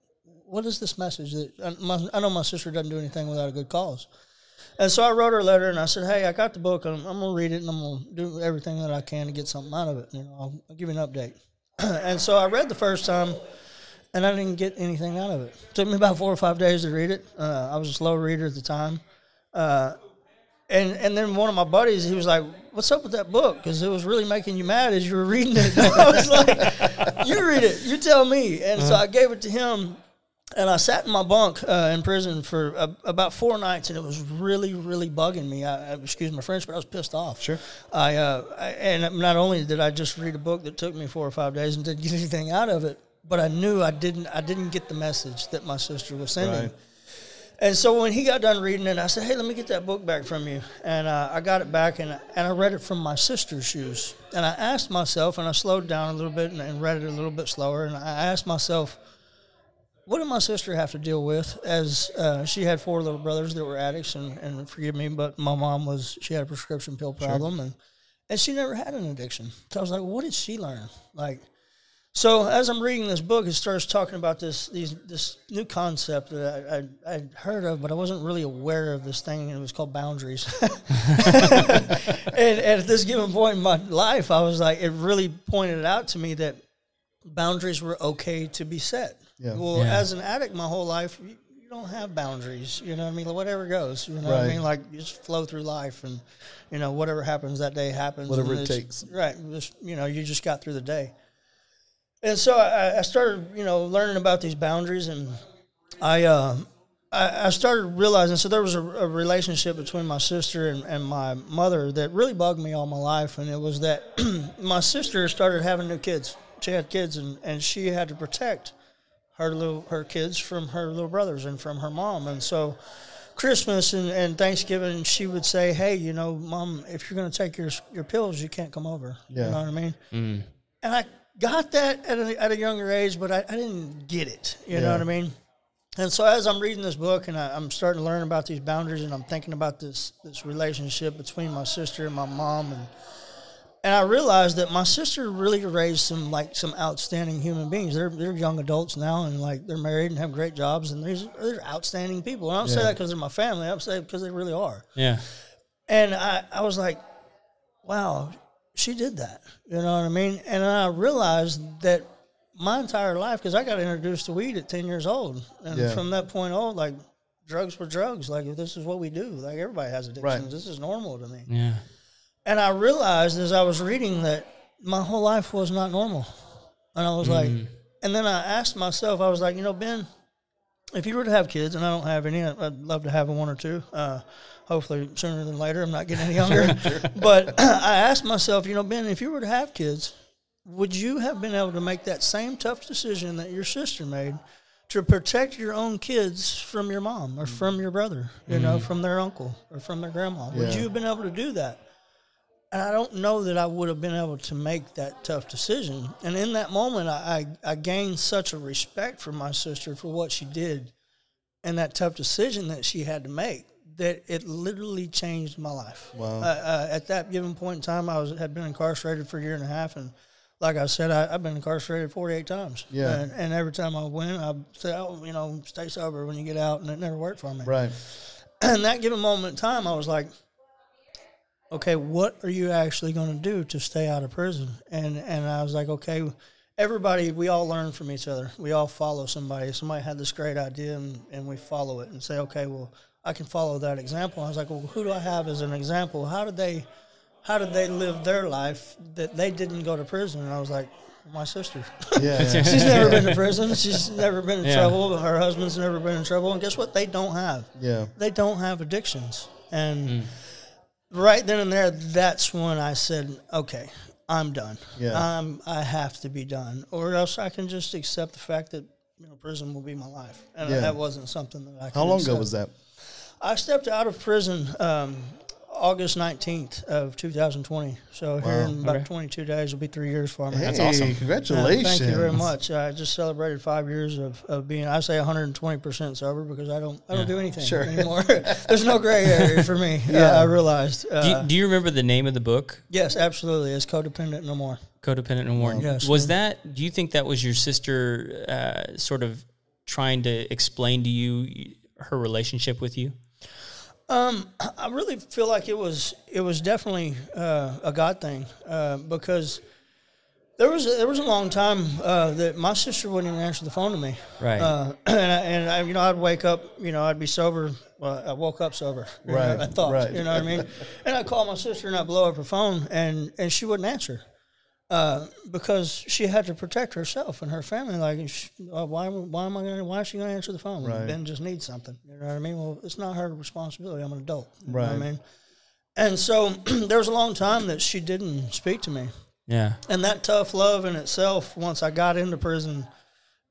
what is this message that I, my, I know my sister doesn't do anything without a good cause. And so I wrote her a letter and I said, "Hey, I got the book. I'm, I'm gonna read it and I'm gonna do everything that I can to get something out of it. You know, I'll, I'll give you an update." and so I read the first time, and I didn't get anything out of it. took me about four or five days to read it. Uh, I was a slow reader at the time, uh, and and then one of my buddies, he was like, "What's up with that book? Because it was really making you mad as you were reading it." And I was like, "You read it. You tell me." And so I gave it to him, and I sat in my bunk uh, in prison for uh, about four nights, and it was really, really bugging me. I, I, excuse my French, but I was pissed off. Sure. I, uh, I and not only did I just read a book that took me four or five days and didn't get anything out of it, but I knew I didn't. I didn't get the message that my sister was sending. Right. And so when he got done reading it, I said, "Hey, let me get that book back from you." And uh, I got it back, and and I read it from my sister's shoes. And I asked myself, and I slowed down a little bit and, and read it a little bit slower. And I asked myself, what did my sister have to deal with? As uh, she had four little brothers that were addicts, and, and forgive me, but my mom was she had a prescription pill problem, and and she never had an addiction. So I was like, what did she learn? Like, so as I'm reading this book, it starts talking about this these this new concept that I, I I'd heard of, but I wasn't really aware of this thing, and it was called boundaries. and, and at this given point in my life, I was like, it really pointed out to me that boundaries were okay to be set. Yeah. Well, Yeah. as an addict, my whole life, you, you don't have boundaries. You know what I mean? Like, whatever goes. You know what I mean? Like you just flow through life, and you know whatever happens that day happens. Whatever it takes. Right. Just you know, you just got through the day. And so I, I started, you know, learning about these boundaries, and I, uh, I, I started realizing. So there was a, a relationship between my sister and, and my mother that really bugged me all my life, and it was that my sister started having new kids. She had kids, and, and she had to protect her little her kids from her little brothers and from her mom, and so. Christmas and, and Thanksgiving, she would say, "Hey, you know, mom, if you're going to take your your pills, you can't come over." Yeah. You know what I mean? and I got that at a, at a younger age, but I, I didn't get it. You know what I mean? And so as I'm reading this book and I, I'm starting to learn about these boundaries and I'm thinking about this this relationship between my sister and my mom and and I realized that my sister really raised some like some outstanding human beings. They're they're young adults now and like they're married and have great jobs and these they're outstanding people. And I don't say that because they're my family. I say because they really are. Yeah. And I, I was like, wow, she did that. You know what I mean? And I realized that my entire life, because I got introduced to weed at 10 years old. And Yeah. from that point on, like, drugs were drugs. Like, this is what we do. Like, everybody has addictions. Right. This is normal to me. Yeah. And I realized as I was reading that my whole life was not normal. And I was like, and then I asked myself, I was like, you know, Ben, if you were to have kids, and I don't have any, I'd love to have one or two. Uh, hopefully sooner than later. I'm not getting any younger. But I asked myself, you know, Ben, if you were to have kids, would you have been able to make that same tough decision that your sister made to protect your own kids from your mom or from your brother, you know, mm-hmm. from their uncle or from their grandma? Would you have been able to do that? And I don't know that I would have been able to make that tough decision. And in that moment, I, I, I gained such a respect for my sister for what she did and that tough decision that she had to make that it literally changed my life. Wow. Uh, uh, at that given point in time, I was had been incarcerated for a year and a half, and like I said, I, I've been incarcerated forty eight times. Yeah. and, and every time I went, I said, "Oh, you know, stay sober when you get out," and it never worked for me. Right. And that given moment in time, I was like, okay, what are you actually going to do to stay out of prison? And and I was like, okay, everybody, we all learn from each other. We all follow somebody. Somebody had this great idea, and, and we follow it and say, okay, well, I can follow that example. I was like, well, who do I have as an example? How did they, how did they live their life that they didn't go to prison? And I was like, my sister. Yeah. yeah. She's never been to prison. She's never been in Yeah. trouble. Her husband's never been in trouble. And guess what? They don't have yeah. they don't have addictions. And hmm. right then and there, that's when I said, okay, I'm done. Yeah. I'm, I have to be done, or else I can just accept the fact that you know prison will be my life, and Yeah. that wasn't something that I. Could How long ago was that? I stepped out of prison um, August 19th of 2020. So here in about Okay. 22 days will be three years for me. Hey, awesome. Congratulations. Uh, thank you very much. I just celebrated five years of, of being, I say 120% sober because I don't I don't do anything Sure. anymore. There's no gray area for me. Yeah. uh, I realized. Uh, Do you, do you remember the name of the book? yes, absolutely. It's codependent no more. Codependent no more. Yes. Was that? Do you think that was your sister, uh, sort of trying to explain to you her relationship with you? Um, I really feel like it was it was definitely uh, a God thing uh, because there was a, there was a long time uh, that my sister wouldn't even answer the phone to me. Right. Uh, and I, and I, you know, I'd wake up, you know, I'd be sober. Well, I woke up sober. you know, Right, I thought, right. you know what I mean? And I'd call my sister and I'd blow up her phone and, and she wouldn't answer. Uh, because she had to protect herself and her family. Like, sh- uh, why? Why am I going? to Why is she going to answer the phone? Right. Ben just needs something. You know what I mean? Well, it's not her responsibility. I'm an adult. You know Right. what I mean? And so there was a long time that she didn't speak to me yeah. and that tough love in itself once i got into prison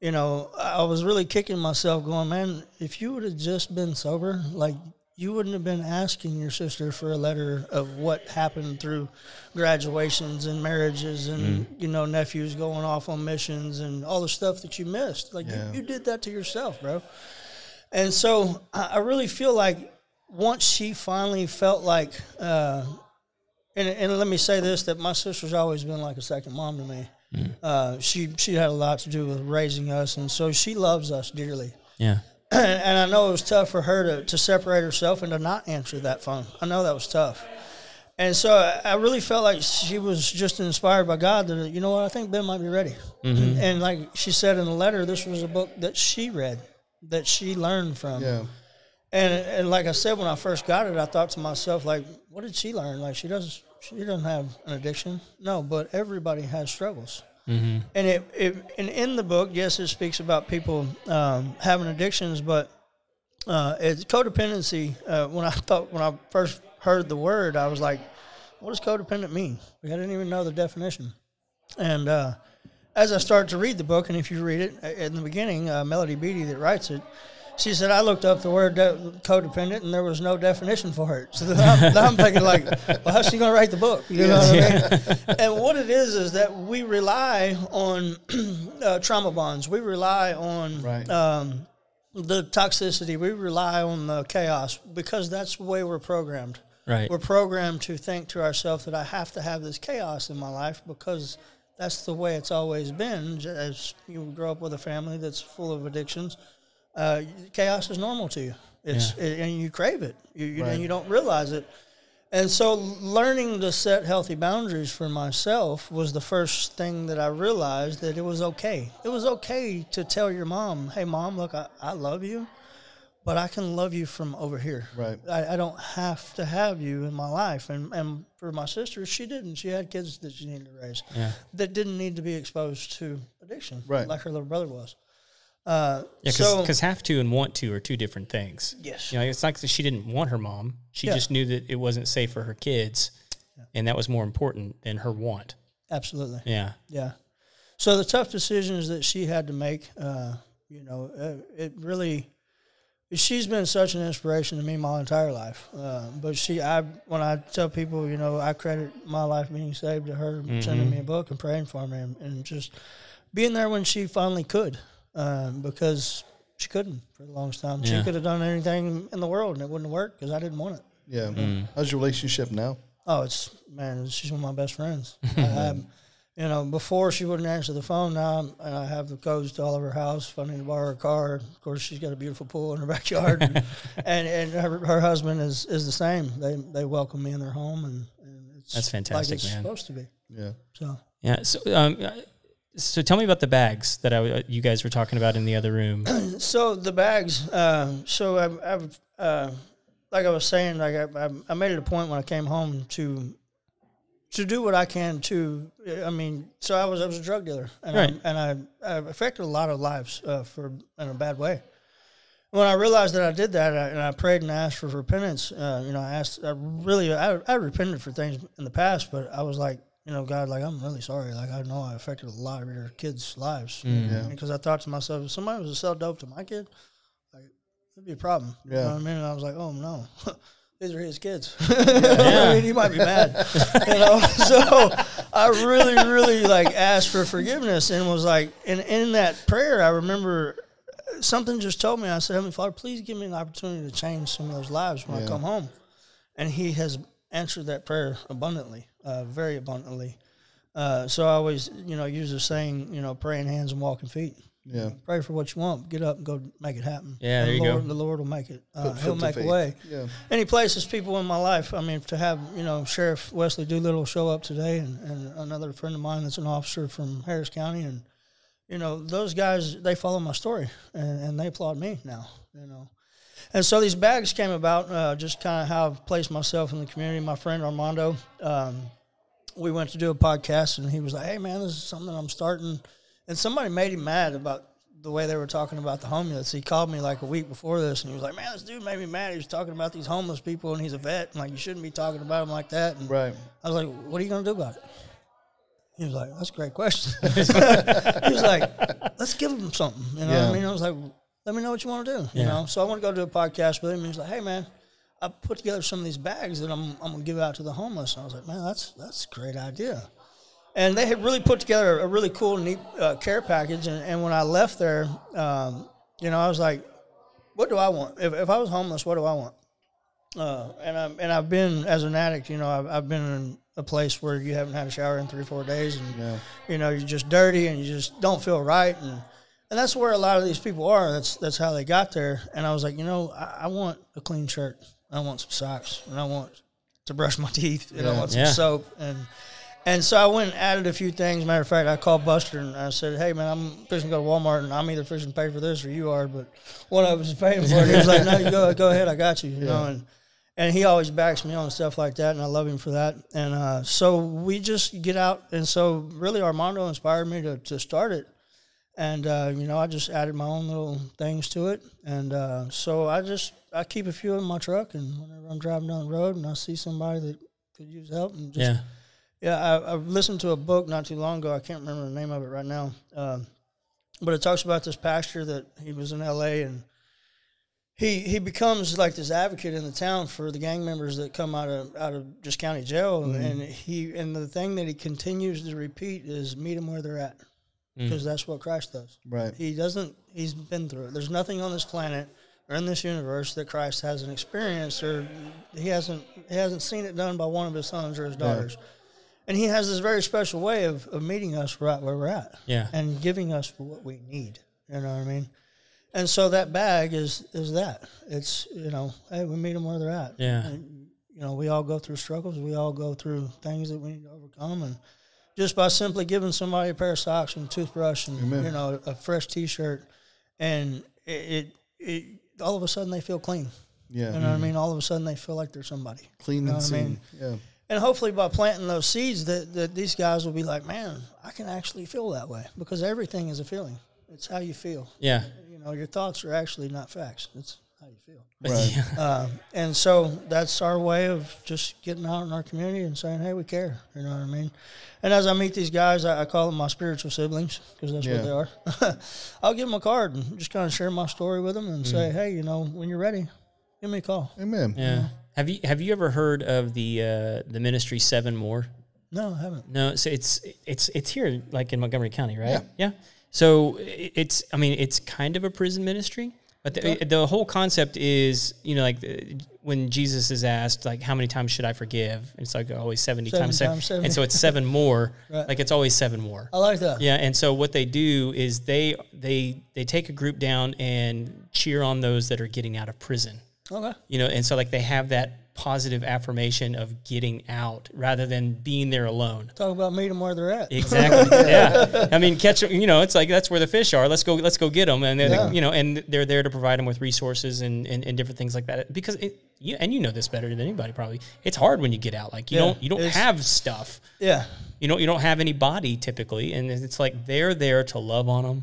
you know i was really kicking myself going man if you would have just been sober like you wouldn't have been asking your sister for a letter of what happened through graduations and marriages and you know nephews going off on missions and all the stuff that you missed. Like Yeah. you, you did that to yourself, bro. And so I, I really feel like once she finally felt like, uh, and, and let me say this: that my sister's always been like a second mom to me. Uh, she she had a lot to do with raising us, and so she loves us dearly. Yeah. and I know it was tough for her to, to separate herself and to not answer that phone. I know that was tough. And so I- really felt like she was just inspired by God that, you know what, I think Ben might be ready. Mm-hmm. And like she said in the letter, this was a book that she read, that she learned from. Yeah. And, and like I said, when I first got it, I thought to myself, like, what did she learn? Like, she doesn't, she doesn't have an addiction. No, but everybody has struggles. And it, it, and in the book, yes, it speaks about people um, having addictions, but uh, it's codependency. Uh, when I thought, when I first heard the word, I was like, what does codependent mean? I didn't even know the definition. And uh, as I started to read the book, and if you read it uh, in the beginning, uh, Melody Beattie that writes it, she said, I looked up the word de- codependent and there was no definition for it. So then I'm, then I'm thinking, like, well, how's she going to write the book? You know what I mean? And what it is is that we rely on uh, trauma bonds. We rely on Right. um, the toxicity. We rely on the chaos because that's the way we're programmed. Right. We're programmed to think to ourselves that I have to have this chaos in my life because that's the way it's always been. As you grow up with a family that's full of addictions, uh, chaos is normal to you. It's it, and you crave it. You, you Right. and you don't realize it. And so, learning to set healthy boundaries for myself was the first thing that I realized that it was okay. It was okay to tell your mom, "Hey, mom, look, I, I love you, but I can love you from over here. Right. I, I don't have to have you in my life." And and for my sister, she didn't. She had kids that she needed to raise Yeah. that didn't need to be exposed to addiction, Right. Like her little brother was. Uh, Yeah, so because have to and want to are two different things. Yes. You know, it's not that she didn't want her mom. She Yeah. just knew that it wasn't safe for her kids, and that was more important than her want. absolutely. Yeah. Yeah. So the tough decisions that she had to make, uh, you know, uh, it really. She's been such an inspiration to me my entire life. Uh, but she, I, when I tell people, you know, I credit my life being saved to her sending me a book and praying for me, and, and just being there when she finally could, um, because she couldn't for the longest time. Yeah. She could have done anything in the world and it wouldn't have worked because I didn't want it. Yeah. Mm. How's your relationship now? Oh, it's man, she's one of my best friends. I have, you know, before she wouldn't answer the phone. Now I'm, and I have the codes to all of her house. If I need to borrow her car, of course, she's got a beautiful pool in her backyard, and and, and her, her husband is, is the same. They they welcome me in their home, and, and it's That's fantastic, like it's man. supposed to be. Yeah. So Yeah. So, um, so tell me about the bags that I, w- you guys were talking about in the other room. so the bags. Uh, so I've, I've uh, like I was saying, like I, I, I made it a point when I came home to to do what I can to. I mean, so I was I was a drug dealer, and Right. I, and I, I affected a lot of lives uh, for in a bad way. When I realized that I did that, I, and I prayed and asked for repentance, uh, you know, I asked, I really, I, I repented for things in the past, but I was like, you know, God, like I'm really sorry. Like I know I affected a lot of your kids' lives, mm. Yeah. because I thought to myself, if somebody was to sell dope to my kid, like it'd be a problem. You know Yeah. what I mean? And I was like, oh no. These are his kids. I mean, he might be mad, you know. So I really, really like asked for forgiveness and was like, and in that prayer, I remember something just told me. I said, Heavenly Father, please give me an opportunity to change some of those lives when I come home. And He has answered that prayer abundantly, uh, very abundantly. Uh, so I always, you know, use the saying, you know, praying hands and walking feet. Yeah. Pray for what you want. Get up and go make it happen. Yeah, And there the you go. Lord, The Lord will make it. Uh, he'll make a way Yeah. any places people in my life. I mean, to have you know Sheriff Wesley Doolittle show up today, and, and another friend of mine that's an officer from Harris County, and you know those guys they follow my story and, and they applaud me now. You know, and so these bags came about uh, just kind of how I've placed myself in the community. My friend Armando, um, we went to do a podcast, and he was like, "Hey man, this is something I'm starting," and somebody made him mad about the way they were talking about the homeless. He called me like a week before this, and he was like, "Man, this dude made me mad. He was talking about these homeless people, and he's a vet, and like you shouldn't be talking about him like that." And Right. I was like, "What are you gonna do about it?" He was like, "That's a great question." he was like, "Let's give him something." You know what Yeah. I mean? I was like, "Let me know what you want to do." You Yeah. know. So I want to go do a podcast with him. And He's like, "Hey, man." I put together some of these bags that I'm I'm gonna give out to the homeless. And I was like, man, that's that's a great idea. And they had really put together a really cool, neat uh, care package. And, and when I left there, um, you know, I was like, what do I want? If, if I was homeless, what do I want? Uh, and I'm and I've been as an addict, you know, I've, I've been in a place where you haven't had a shower in three four days, and you know you're just dirty and you just don't feel right, and and that's where a lot of these people are. That's that's how they got there. And I was like, you know, I, I want a clean shirt, I want some socks, and I want to brush my teeth, and I want some Yeah. soap, and and so I went and added a few things. Matter of fact, I called Buster and I said, "Hey man, I'm fishing to go to Walmart and I'm either fishing to pay for this or you are." But one of us is paying for it. He was like, "No, you go, go ahead. I got you." You know, and and he always backs me on stuff like that, and I love him for that. And uh, so we just get out, and so really Armando inspired me to to start it. And uh, you know, I just added my own little things to it, and uh, so I just I keep a few in my truck, and whenever I'm driving down the road and I see somebody that could use help, and just Yeah. yeah, I, I listened to a book not too long ago. I can't remember the name of it right now, um, but it talks about this pastor that he was in L.A. and he he becomes like this advocate in the town for the gang members that come out of out of just county jail, and he and the thing that he continues to repeat is meet them where they're at, because mm. that's what Christ does. Right. He doesn't. He's been through it. There's nothing on this planet or in this universe that Christ hasn't experienced, or he hasn't he hasn't seen it done by one of his sons or his daughters. And he has this very special way of, of meeting us right where we're at, Yeah. and giving us what we need. You know what I mean? And so that bag is is that. It's you know, hey, we meet them where they're at. Yeah. And, you know, we all go through struggles. We all go through things that we need to overcome, and just by simply giving somebody a pair of socks and a toothbrush and you know a fresh T-shirt, and it, it, it all of a sudden they feel clean. Yeah. You know what I mm-hmm. mean? All of a sudden they feel like they're somebody. Clean You know and what I mean? Yeah. And hopefully by planting those seeds that, that these guys will be like, man, I can actually feel that way because everything is a feeling. It's how you feel. Yeah. You know, your thoughts are actually not facts. It's how you feel. Right. Um, and so that's our way of just getting out in our community and saying, hey, we care. You know what I mean? And as I meet these guys, I, I call them my spiritual siblings because that's Yeah. what they are. I'll give them a card and just kind of share my story with them and say, hey, you know, when you're ready, give me a call. Amen. Yeah. Have you have you ever heard of the uh, the ministry Seven More? No, I haven't. No, so it's it's it's here like in Montgomery County, right? Yeah. So it's I mean it's kind of a prison ministry, but the, the whole concept is you know like uh, when Jesus is asked like how many times should I forgive? It's like always seventy Seven times seven, times 70. and so it's seven more. Right. Like it's always seven more. I like that. Yeah, and so what they do is they they they take a group down and cheer on those that are getting out of prison Okay. you know and so like they have that positive affirmation of getting out rather than being there alone. Talk about meet them where they're at. exactly yeah. I mean catch you know it's like that's where the fish are. Let's go let's go get them and they're Yeah. you know and they're there to provide them with resources and, and, and different things like that. Because it you, and you know this better than anybody probably. It's hard when you get out. Like you Yeah, don't you don't have stuff. Yeah. you know you don't have any body typically. And it's like they're there to love on them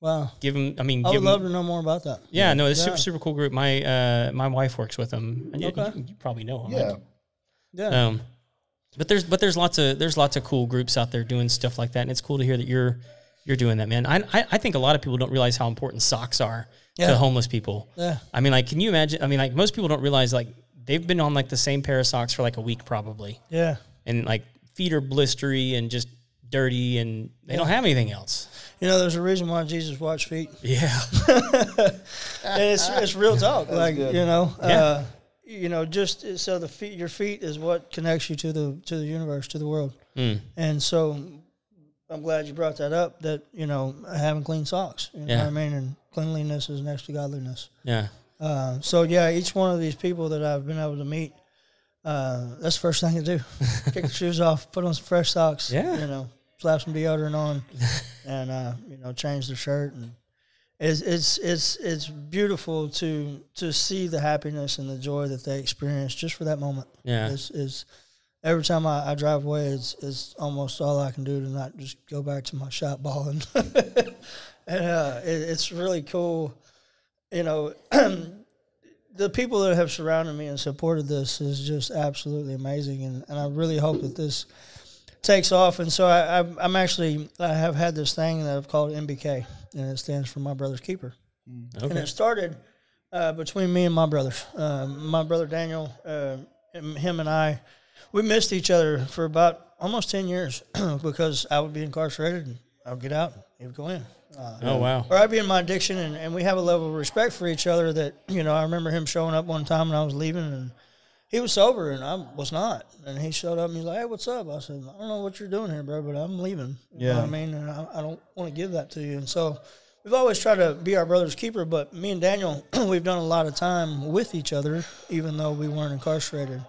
Wow. give them i mean I would love to know more about that. yeah, no, it's Yeah. super super cool group. My uh, my wife works with them. And you- Okay. you, you probably know them. Yeah. Yeah. Um, but there's but there's lots of there's lots of cool groups out there doing stuff like that, and it's cool to hear that you're you're doing that, man. I I, I think a lot of people don't realize how important socks are Yeah. to homeless people. Yeah. I mean, like, can you imagine? I mean, like, most people don't realize like they've been on like the same pair of socks for like a week probably, Yeah. and like feet are blistery and just dirty, and they don't have anything else. You know, there's a reason why Jesus washed feet. Yeah, and it's it's real talk. like good. you know, Yeah. uh, you know, just so the feet, your feet is what connects you to the to the universe, to the world. Mm. And so, I'm glad you brought that up. That you know, having clean socks. You know Yeah. what I mean? And cleanliness is next to godliness. yeah, Uh, so yeah, each one of these people that I've been able to meet, uh, that's the first thing to do. Kick the shoes off, put on some fresh socks. Yeah. You know, slap some deodorant on, and uh, you know, change the shirt. And it's it's it's it's beautiful to to see the happiness and the joy that they experience just for that moment. yeah. Is is every time I, I drive away, it's it's almost all I can do to not just go back to my shop bawling. and uh, it, it's really cool, you know. the people that have surrounded me and supported this is just absolutely amazing, and, and I really hope that this takes off. And so I, I'm, I'm actually I have had this thing that I've called MBK, and it stands for My Brother's Keeper Okay. and it started uh, between me and my brothers. Uh, my brother Daniel, uh, him and I, we missed each other for about almost 10 years because I would be incarcerated and I would get out, he would go in. Uh, Oh wow. or I'd be in my addiction, and, and we have a level of respect for each other that, you know, I remember him showing up one time when I was leaving, and he was sober, and I was not. And he showed up, and he's like, hey, what's up? I said, I don't know what you're doing here, bro, but I'm leaving. You know Yeah. what I mean? And I, I don't want to give that to you. And so we've always tried to be our brother's keeper, but me and Daniel, we've done a lot of time with each other, even though we weren't incarcerated.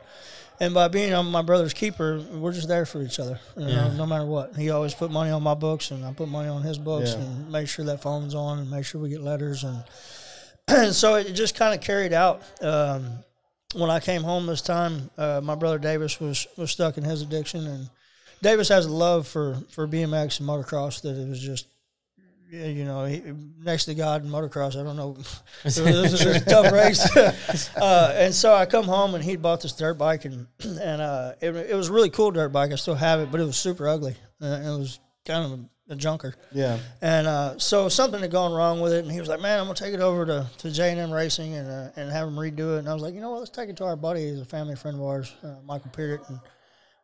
And by being on my brother's keeper, we're just there for each other, you know, no matter what. He always put money on my books, and I put money on his books, Yeah. and make sure that phone's on, and make sure we get letters, and and so it just kind of carried out. Um, when I came home this time, uh, my brother Davis was was stuck in his addiction, and Davis has a love for for BMX and motocross that it was just. You know, he, next to God and motocross, I don't know. It was, it was a tough race, uh, and so I come home and he'd bought this dirt bike, and and uh, it, it was a really cool dirt bike. I still have it, but it was super ugly. Uh, it was kind of a, a junker. Yeah. And uh, so something had gone wrong with it, and he was like, "Man, I'm gonna take it over to to J and M Racing and uh, and have them redo it." And I was like, "You know what? Let's take it to our buddy, he's a family friend of ours, uh, Michael Peart." And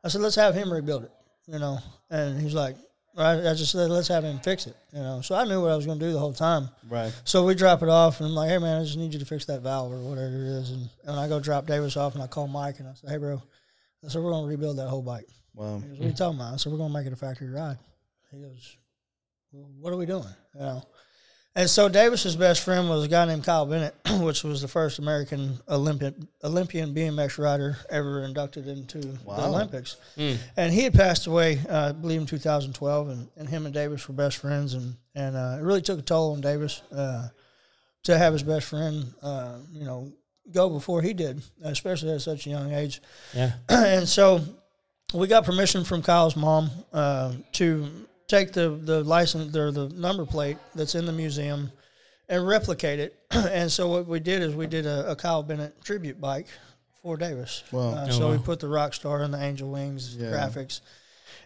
I said, "Let's have him rebuild it," you know. And he's like, I, I just said, "Let's have him fix it," you know. So I knew what I was gonna do the whole time. Right. So we drop it off, and I'm like, "Hey man, I just need you to fix that valve or whatever it is." And, and I go drop Davis off, and I call Mike, and I say, "Hey bro," I said, "We're gonna rebuild that whole bike." Wow. Goes, what are you talking about? I said, we're going to make it a factory ride. He goes, well, what are we doing? You know? And so Davis's best friend was a guy named Kyle Bennett, which was the first American Olympian Olympian BMX rider ever inducted into the Wow. Olympics. And he had passed away, uh, I believe, in 2012, and, and him and Davis were best friends, and and uh, it really took a toll on Davis uh, to have his best friend, uh, you know, go before he did, especially at such a young age Yeah. and so we got permission from Kyle's mom uh, to take the the license or the number plate that's in the museum and replicate it. and so what we did is we did a, a Kyle Bennett tribute bike for Davis. Wow. Uh, Oh, so we put the rock star and the angel wings Yeah. graphics.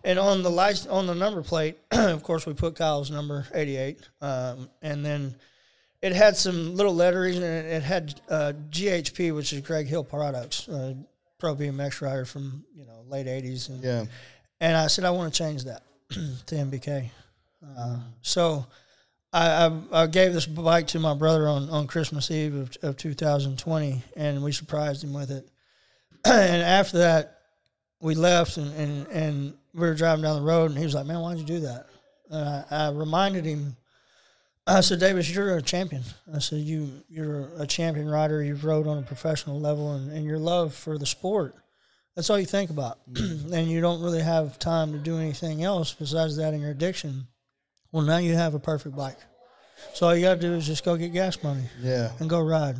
And on the license, on the number plate, of course, we put Kyle's number eighty eight, um, and then it had some little lettering, and it it had uh, GHP, which is Greg Hill Products, uh, pro BMX rider from you know late '80s, and, Yeah. and I said I want to change that to MBK. Uh, so I, I I gave this bike to my brother on, on Christmas Eve of, of 2020, and we surprised him with it. and after that, we left, and, and, and we were driving down the road, and he was like, "Man, why'd you do that?" And I, I reminded him. I said, Davis, you're a champion. I said, you you're a champion rider. You've rode on a professional level, and, and your love for the sport. That's all you think about, and you don't really have time to do anything else besides that in your addiction. Well, now you have a perfect bike. So all you got to do is just go get gas money Yeah. and go ride.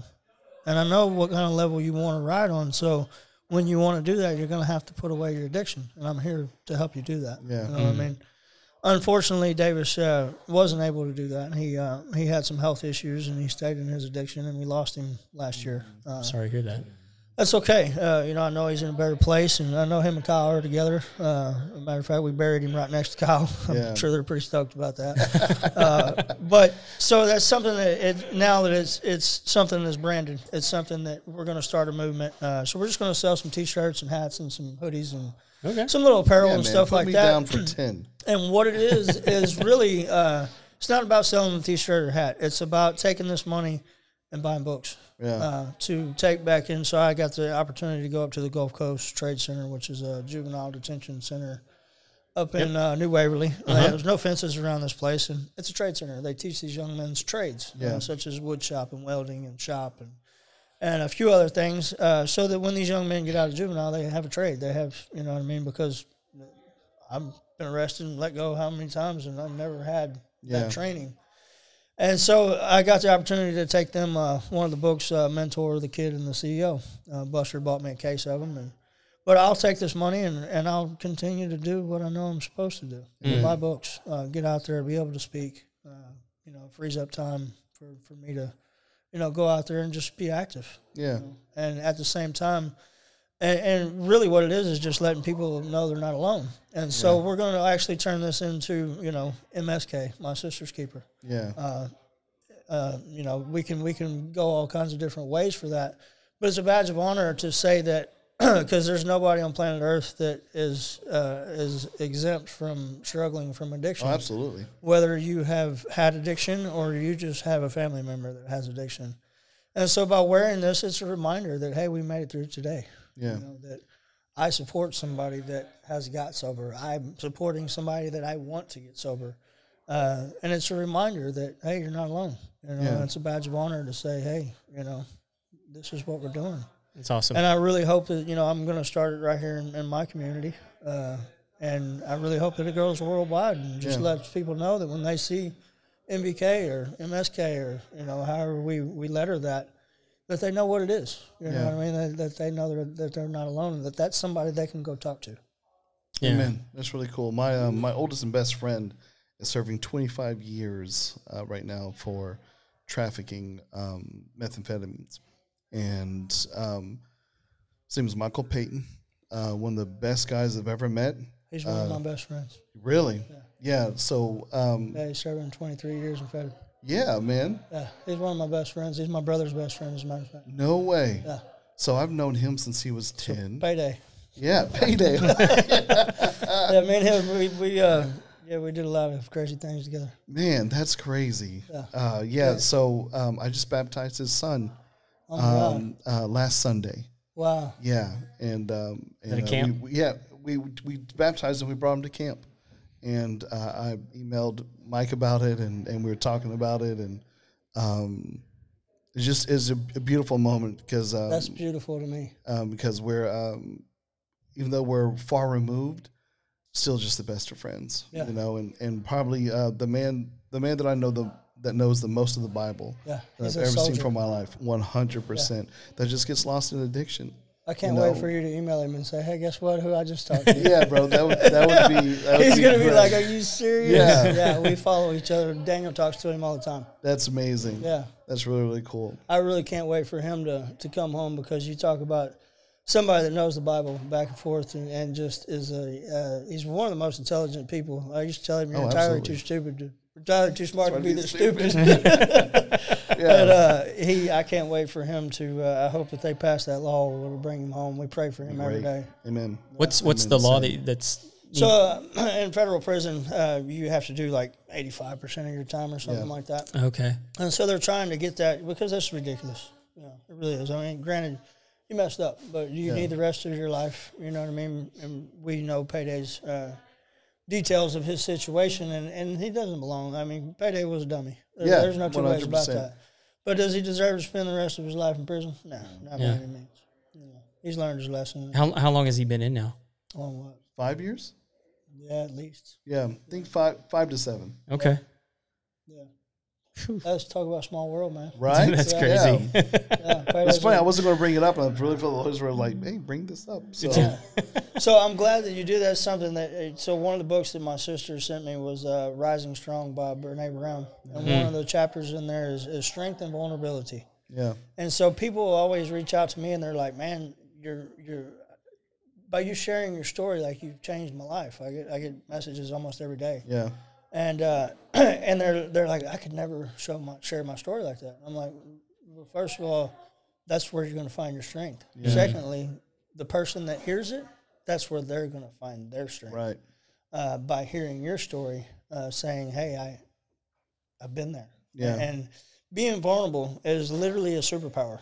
And I know what kind of level you want to ride on. So when you want to do that, you're going to have to put away your addiction. And I'm here to help you do that. Yeah. You know what I mean? Unfortunately, Davis uh, wasn't able to do that. He uh, he had some health issues and he stayed in his addiction, and we lost him last year. Uh, Sorry to hear that. That's okay. Uh, you know, I know he's in a better place, and I know him and Kyle are together. Uh, matter of fact, we buried him right next to Kyle. I'm Yeah. sure they're pretty stoked about that. uh, but so that's something that it, now that it's it's something that's branded. It's something that we're going to start a movement. Uh, so we're just going to sell some T-shirts and hats and some hoodies and Okay. some little apparel Yeah, and man. stuff like that. down for ten. And what it is is really uh, it's not about selling a T-shirt or hat. It's about taking this money and buying books Yeah. uh, to take back in. So I got the opportunity to go up to the Gulf Coast Trade Center, which is a juvenile detention center up in uh, New Waverly. Uh, there's no fences around this place, and it's a trade center. They teach these young men's trades, Yeah. such as wood shop and welding and shop and and a few other things, uh, so that when these young men get out of juvenile, they have a trade. They have, you know what I mean? Because I've been arrested and let go how many times, and I've never had Yeah. that training. And so I got the opportunity to take them uh, one of the books, uh, Mentor, the Kid, and the CEO. Uh, Buster bought me a case of them, and but I'll take this money and, and I'll continue to do what I know I'm supposed to do. My books, uh, get out there, be able to speak. Uh, you know, frees up time for, for me to, you know, go out there and just be active Yeah. and at the same time and, and really what it is is just letting people know they're not alone and so we're going to actually turn this into you know msk my sister's keeper Yeah. uh, uh, you know, we can we can go all kinds of different ways for that. But it's a badge of honor to say that because there's nobody on planet Earth that is uh, is exempt from struggling from addiction. Oh, absolutely. Whether you have had addiction or you just have a family member that has addiction, and so by wearing this, it's a reminder that hey, we made it through today. Yeah. You know, that I support somebody that has got sober. I'm supporting somebody that I want to get sober. Uh, and it's a reminder that hey, you're not alone. You know, Yeah. it's a badge of honor to say, hey, you know, this is what we're doing. It's awesome. And I really hope that you know I'm going to start it right here in, in my community, uh, and I really hope that it goes worldwide and just Yeah. lets people know that when they see MBK or MSK or you know however we we letter that, that they know what it is. You know Yeah. what I mean? That, that they know that, they're- that they're not alone, and that that's somebody they can go talk to. yeah. Amen. That's really cool. My um, my oldest and best friend is serving 25 years uh, right now for trafficking um, methamphetamines, and um, his name is Michael Payton. Uh, one of the best guys I've ever met. He's one Uh, of my best friends. Really? Yeah. So um, Yeah, he's serving 23 years in federal. Yeah, man. Yeah, he's one of my best friends. He's my brother's best friend, as a matter of fact. No way. Yeah. So I've known him since he was 10. Payday. Yeah, payday. Yeah, me and him, we, we uh, yeah, we did a lot of crazy things together. Man, that's crazy. Yeah. Uh, yeah. So um, I just baptized his son Oh um, uh, last Sunday. Wow. Yeah, and um, and, At a uh, camp? we, we- yeah, we we baptized him. We brought him to camp, and uh, I emailed Mike about it, and, and we were talking about it, and um, it just is a, a beautiful moment because um, That's beautiful to me. um, because we're um, even though we're far removed, still just the best of friends. Yeah. You know, and and probably uh, the man the man that I know the that knows the most of the Bible Yeah, that I've ever seen soldier. from my life. One hundred percent. That just gets lost in addiction. I can't you wait for you to email him and say, "Hey, guess what? Who I just talked to?" Yeah, bro. That would that would be. That would He's be gonna be like, "Are you serious?" Yeah. yeah. We follow each other. Daniel talks to him all the time. That's amazing. Yeah, That's really really cool. I really can't wait for him to to come home because you talk about somebody that knows the Bible back and forth and, and just is a uh, he's one of the most intelligent people. I used to tell him, "You're Oh, entirely absolutely. too stupid to." Entirely too smart to be this be stupid. Yeah. But uh, he, I can't wait for him to. Uh, I hope that they pass that law. We'll bring him home. We pray for him every Great. day. Amen. What's what's Amen. the law Same. that that's So uh, in federal prison, uh, you have to do like eighty-five percent of your time or something Yeah. like that. okay? And so they're trying to get that because that's ridiculous. You know, it really is. I mean, granted, you messed up, but you Yeah. need the rest of your life. You know what I mean? And we know Payday's uh, details of his situation, and, and he doesn't belong. I mean, Payday was a dummy. There- Yeah, there's no two ways about that. But does he deserve to spend the rest of his life in prison? No, not by any means. You he's learned his lesson. How how long has he been in now? On what? Five years? Yeah, at least. Yeah, I think five five to seven. Okay, Yeah. Let's talk about small world, man. Right? that's Yeah. crazy. Yeah, It's funny. I wasn't going to bring it up, and I really feel the Holy Spirit like, hey, bring this up. So So I'm glad that you do that. Something that uh, so one of the books that my sister sent me was uh, "Rising Strong" by Brene Brown, and one of the chapters in there is, is strength and vulnerability. yeah, And so people always reach out to me and they're like, "Man, you're you're by you sharing your story, like you've changed my life." I get I get messages almost every day, yeah, and uh, and they're they're like, "I could never show my share my story like that." I'm like, well, first of all, that's where you're going to find your strength. Secondly, the person that hears it, that's where they're going to find their strength right. uh, by hearing your story, uh, saying, "Hey, I, I've been there." Yeah. And being vulnerable is literally a superpower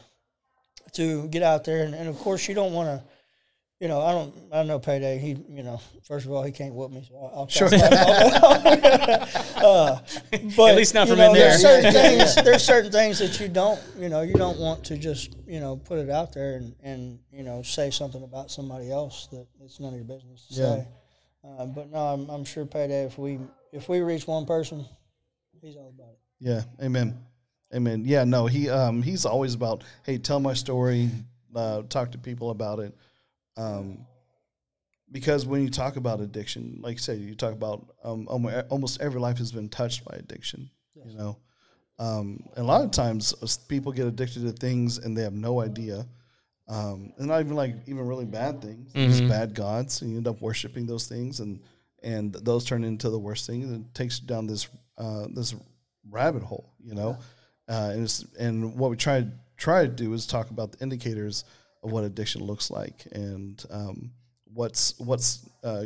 to get out there, and, and of course, you don't want to. You know, I don't. I know payday. He, you know, first of all, he can't whoop me. So I'll, I'll Sure. uh, but At least not from know, in There's there. certain things. There's certain things that you don't. You know, you don't want to just you know put it out there and and you know say something about somebody else that it's none of your business to Yeah. say. Uh, but no, I'm, I'm sure payday. If we if we reach one person, he's all about it. Yeah, amen, amen. Yeah, no, he um he's always about hey, tell my story, uh, talk to people about it, um, because when you talk about addiction, like you said, you talk about um almost every life has been touched by addiction, you know, um, and a lot of times uh, people get addicted to things and they have no idea. Um, and not even like even really bad things, just bad gods, and you end up worshiping those things, and and those turn into the worst thing, and it takes you down this uh, this rabbit hole, you know. uh, and it's, and what we try try to do is talk about the indicators of what addiction looks like and um, what's what's uh,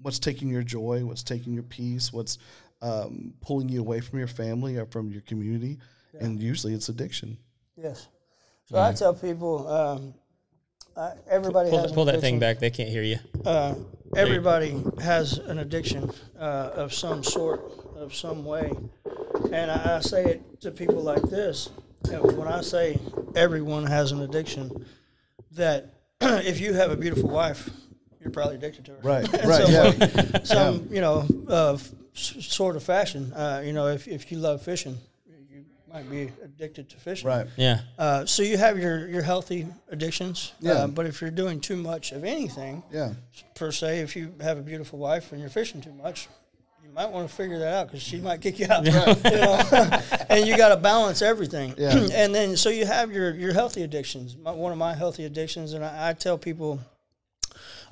what's taking your joy, what's taking your peace, what's um, pulling you away from your family or from your community, and usually it's addiction. Yes. So I tell people, um, I, everybody Pull, has pull that thing back. They can't hear you. Uh, everybody has an addiction uh, of some sort, of some way, and I, I say it to people like this: when I say everyone has an addiction, that if you have a beautiful wife, you're probably addicted to her. Right, right, some yeah. way, some you know, uh, f- s- sort of fashion. Uh, you know, if if you love fishing, you might be addicted to fishing. Right. Yeah. Uh, so you have your, your healthy addictions. Yeah. Uh, but if you're doing too much of anything, Yeah. per se, if you have a beautiful wife and you're fishing too much, you might want to figure that out because she might kick you out. you know? and you got to balance everything. Yeah. and then so you have your, your healthy addictions. My, one of my healthy addictions, and I, I tell people,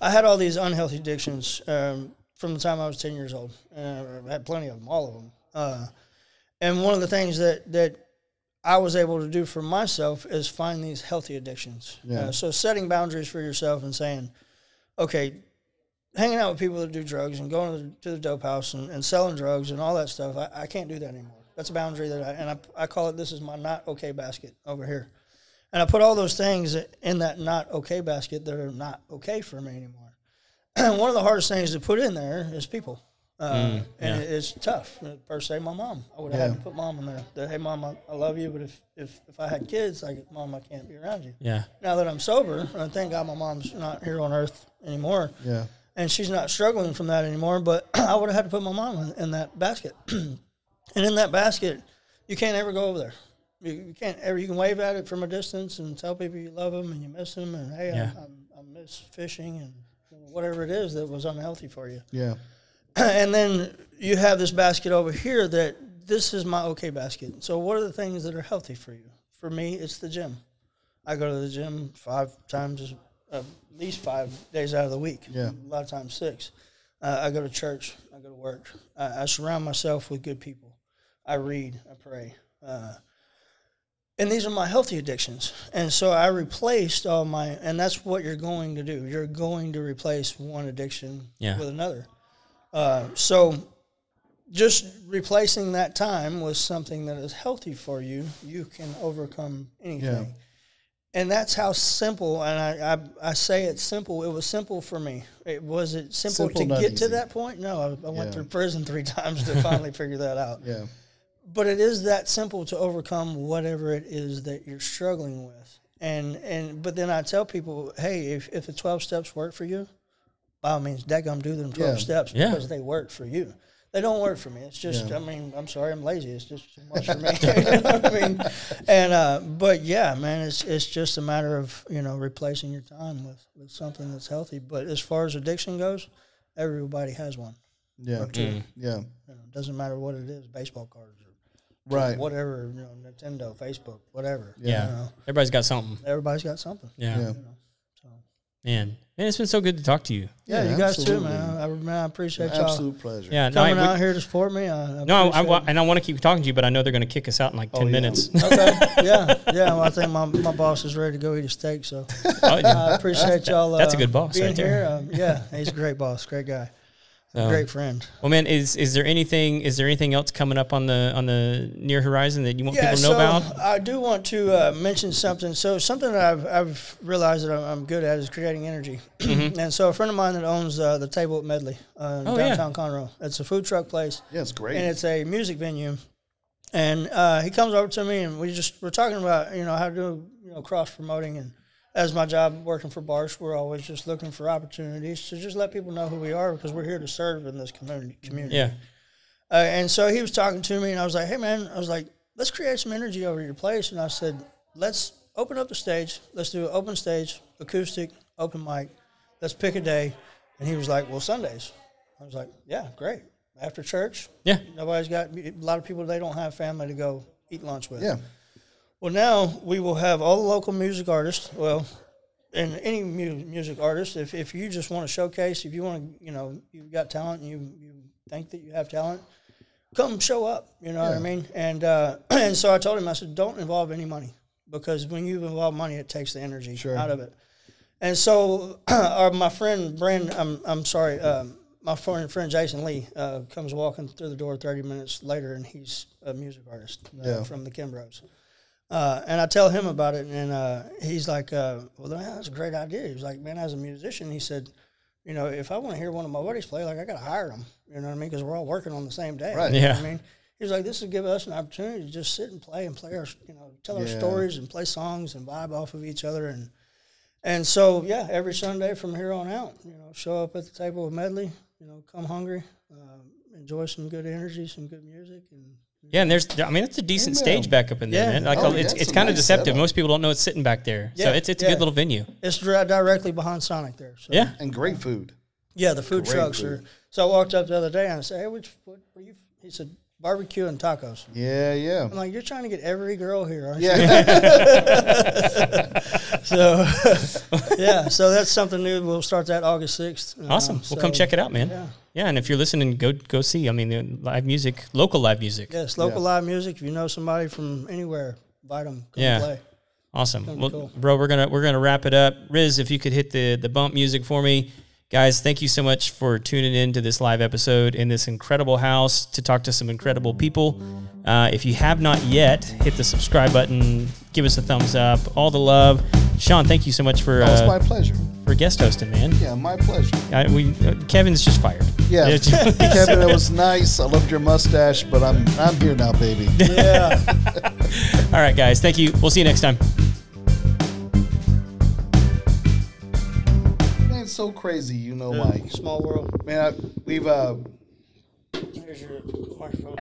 I had all these unhealthy addictions um, from the time I was 10 years old. Uh, I had plenty of them, all of them. Uh, and one of the things that, that I was able to do for myself is find these healthy addictions. Yeah. Uh, so setting boundaries for yourself and saying, okay, hanging out with people that do drugs and going to the, to the dope house and, and selling drugs and all that stuff, I, I can't do that anymore. That's a boundary that I, and I, I call it, this is my not okay basket over here. And I put all those things in that not okay basket that are not okay for me anymore. And one of the hardest things to put in there is people. Uh, and it, it's tough. Per se, my mom. I would have had Yeah. to put mom in there. That, hey, mom, I, I love you, but if, if, if I had kids, like, mom, I can't be around you. Yeah. Now that I'm sober, and thank God my mom's not here on earth anymore, Yeah. And she's not struggling from that anymore. But I would have had to put my mom in, in that basket, and in that basket, you can't ever go over there. You, you can't ever. You can wave at it from a distance and tell people you love them and you miss them, and hey, Yeah. I, I, I miss fishing and whatever it is that was unhealthy for you. Yeah. and then you have this basket over here that this is my okay basket. So what are the things that are healthy for you? For me, it's the gym. I go to the gym five times, at least five days out of the week. Yeah. A lot of times six. Uh, I go to church. I go to work. I, I surround myself with good people. I read. I pray. Uh, and these are my healthy addictions. And so I replaced all my, and that's what you're going to do. You're going to replace one addiction Yeah. with another. Uh, so just replacing that time with something that is healthy for you, you can overcome anything. Yeah. And that's how simple, and I, I, I say it's simple. It was simple for me. It was it simple, Simple, to not get to that point. No, I, I went through prison three times to finally figure that out Yeah. but it is that simple to overcome whatever it is that you're struggling with. And and but then I tell people, hey, if, if the twelve steps work for you, by all means, daggum do them twelve Yeah. steps Yeah. because they work for you. They don't work for me. It's just Yeah. I mean, I'm sorry, I'm lazy. It's just too much for me. you know what I mean? And uh, but yeah, man, it's it's just a matter of, you know, replacing your time with, with something that's healthy. But as far as addiction goes, everybody has one. Yeah. Yeah. You know, it doesn't matter what it is, baseball cards or Right. whatever, you know, Nintendo, Facebook, whatever. Yeah. You know, Everybody's got something. everybody's got something. Yeah. Yeah. Man. Man, it's been so good to talk to you. Yeah, Yeah, you guys absolutely. too, man. I, man, I appreciate y'all Absolute pleasure. Yeah. No, I, coming we- out here to support me. I, I no, I, I, appreciate wa- it. and I want to keep talking to you, but I know they're going to kick us out in like 10 Oh, yeah. minutes. okay, yeah, yeah. Well, I think my, my boss is ready to go eat a steak, so Oh, yeah. I appreciate y'all. Uh, That's a good boss being right there. here. Um, yeah, he's a great boss, great guy, So- great friend. Well, man, is is there anything is there anything else coming up on the on the near horizon that you want Yeah, people to know so about? I do want to uh, mention something. So something that I've, I've realized that I'm, I'm good at is creating energy. and so a friend of mine that owns uh, the Table at Medley uh, in Oh, yeah. downtown Conroe. It's a food truck place. Yeah, it's great. and it's a music venue. And uh, he comes over to me, and we just we're talking about you know how to do you know cross promoting, and as my job working for Barsh, we're always just looking for opportunities to just let people know who we are because we're here to serve in this community. Community. Yeah. Uh, and so he was talking to me, and I was like, "Hey, man," I was like, "Let's create some energy over your place." And I said, "Let's open up the stage. Let's do an open stage, acoustic, open mic. Let's pick a day." And he was like, "Well, Sundays." I was like, "Yeah, great." After church, Yeah. Nobody's got a lot of people. They don't have family to go eat lunch with. yeah. Well, now we will have all the local music artists. Well, and any mu- music artist, if, if you just want to showcase, if you want to, you know, you've got talent and you, you think that you have talent, come show up. You know what I mean? And uh, and so I told him, I said, don't involve any money because when you involve money, it takes the energy Sure. out of it. And so, our, my friend Brandon, I'm I'm sorry, um, my friend friend Jason Lee uh, comes walking through the door 30 minutes later, and he's a music artist uh, Yeah. from the Kimbros. Uh, and I tell him about it, and uh, he's like, uh, "Well, man, that's a great idea." He was like, "Man, as a musician," he said, "You know, if I want to hear one of my buddies play, like I got to hire them. You know what I mean? Because we're all working on the same day. Right. Yeah. I mean, he was like, "This would give us an opportunity to just sit and play and play our, you know, tell our stories and play songs and vibe off of each other." And and so, yeah, every Sunday from here on out, you know, show up at the table with Medley. You know, come hungry, uh, enjoy some good energy, some good music, and Yeah, and there's, I mean, it's a decent Amen. stage back up in there, Yeah. man. Like, Oh, it's, yeah, it's it's kind of nice deceptive. setup. Most people don't know it's sitting back there. So Yeah, it's, it's a good little venue. it's directly behind Sonic there. So. Yeah. And great food. Yeah, the food Great trucks food. are. So I walked up the other day and I said, "Hey, which what, what are you?" He said, "Barbecue and tacos." Yeah, yeah. I'm like, "You're trying to get every girl here, aren't Yeah. you?" So, yeah, so that's something new. We'll start that August sixth. Uh, awesome. Well, come check it out, man. yeah. Yeah. and if you're listening, go go see. I mean, live music, local live music. Yes, local Yeah. live music. If you know somebody from anywhere, invite them. Come Yeah. play. Awesome. Well, cool. bro, we're gonna we're gonna wrap it up. Riz, if you could hit the the bump music for me, guys. Thank you so much for tuning in to this live episode in this incredible house to talk to some incredible people. Uh, if you have not yet, hit the subscribe button, give us a thumbs up, all the love. Shaun, thank you so much for Oh, it's uh, my pleasure. for guest hosting, man. Yeah, my pleasure. I, we uh, Kevin's just fired. Yeah, Kevin, it was nice. I loved your mustache, but I'm I'm here now, baby. Yeah. all right, guys. Thank you. We'll see you next time. So crazy, you know, Mike. Small world. Man, I, we've uh, Here's your microphone.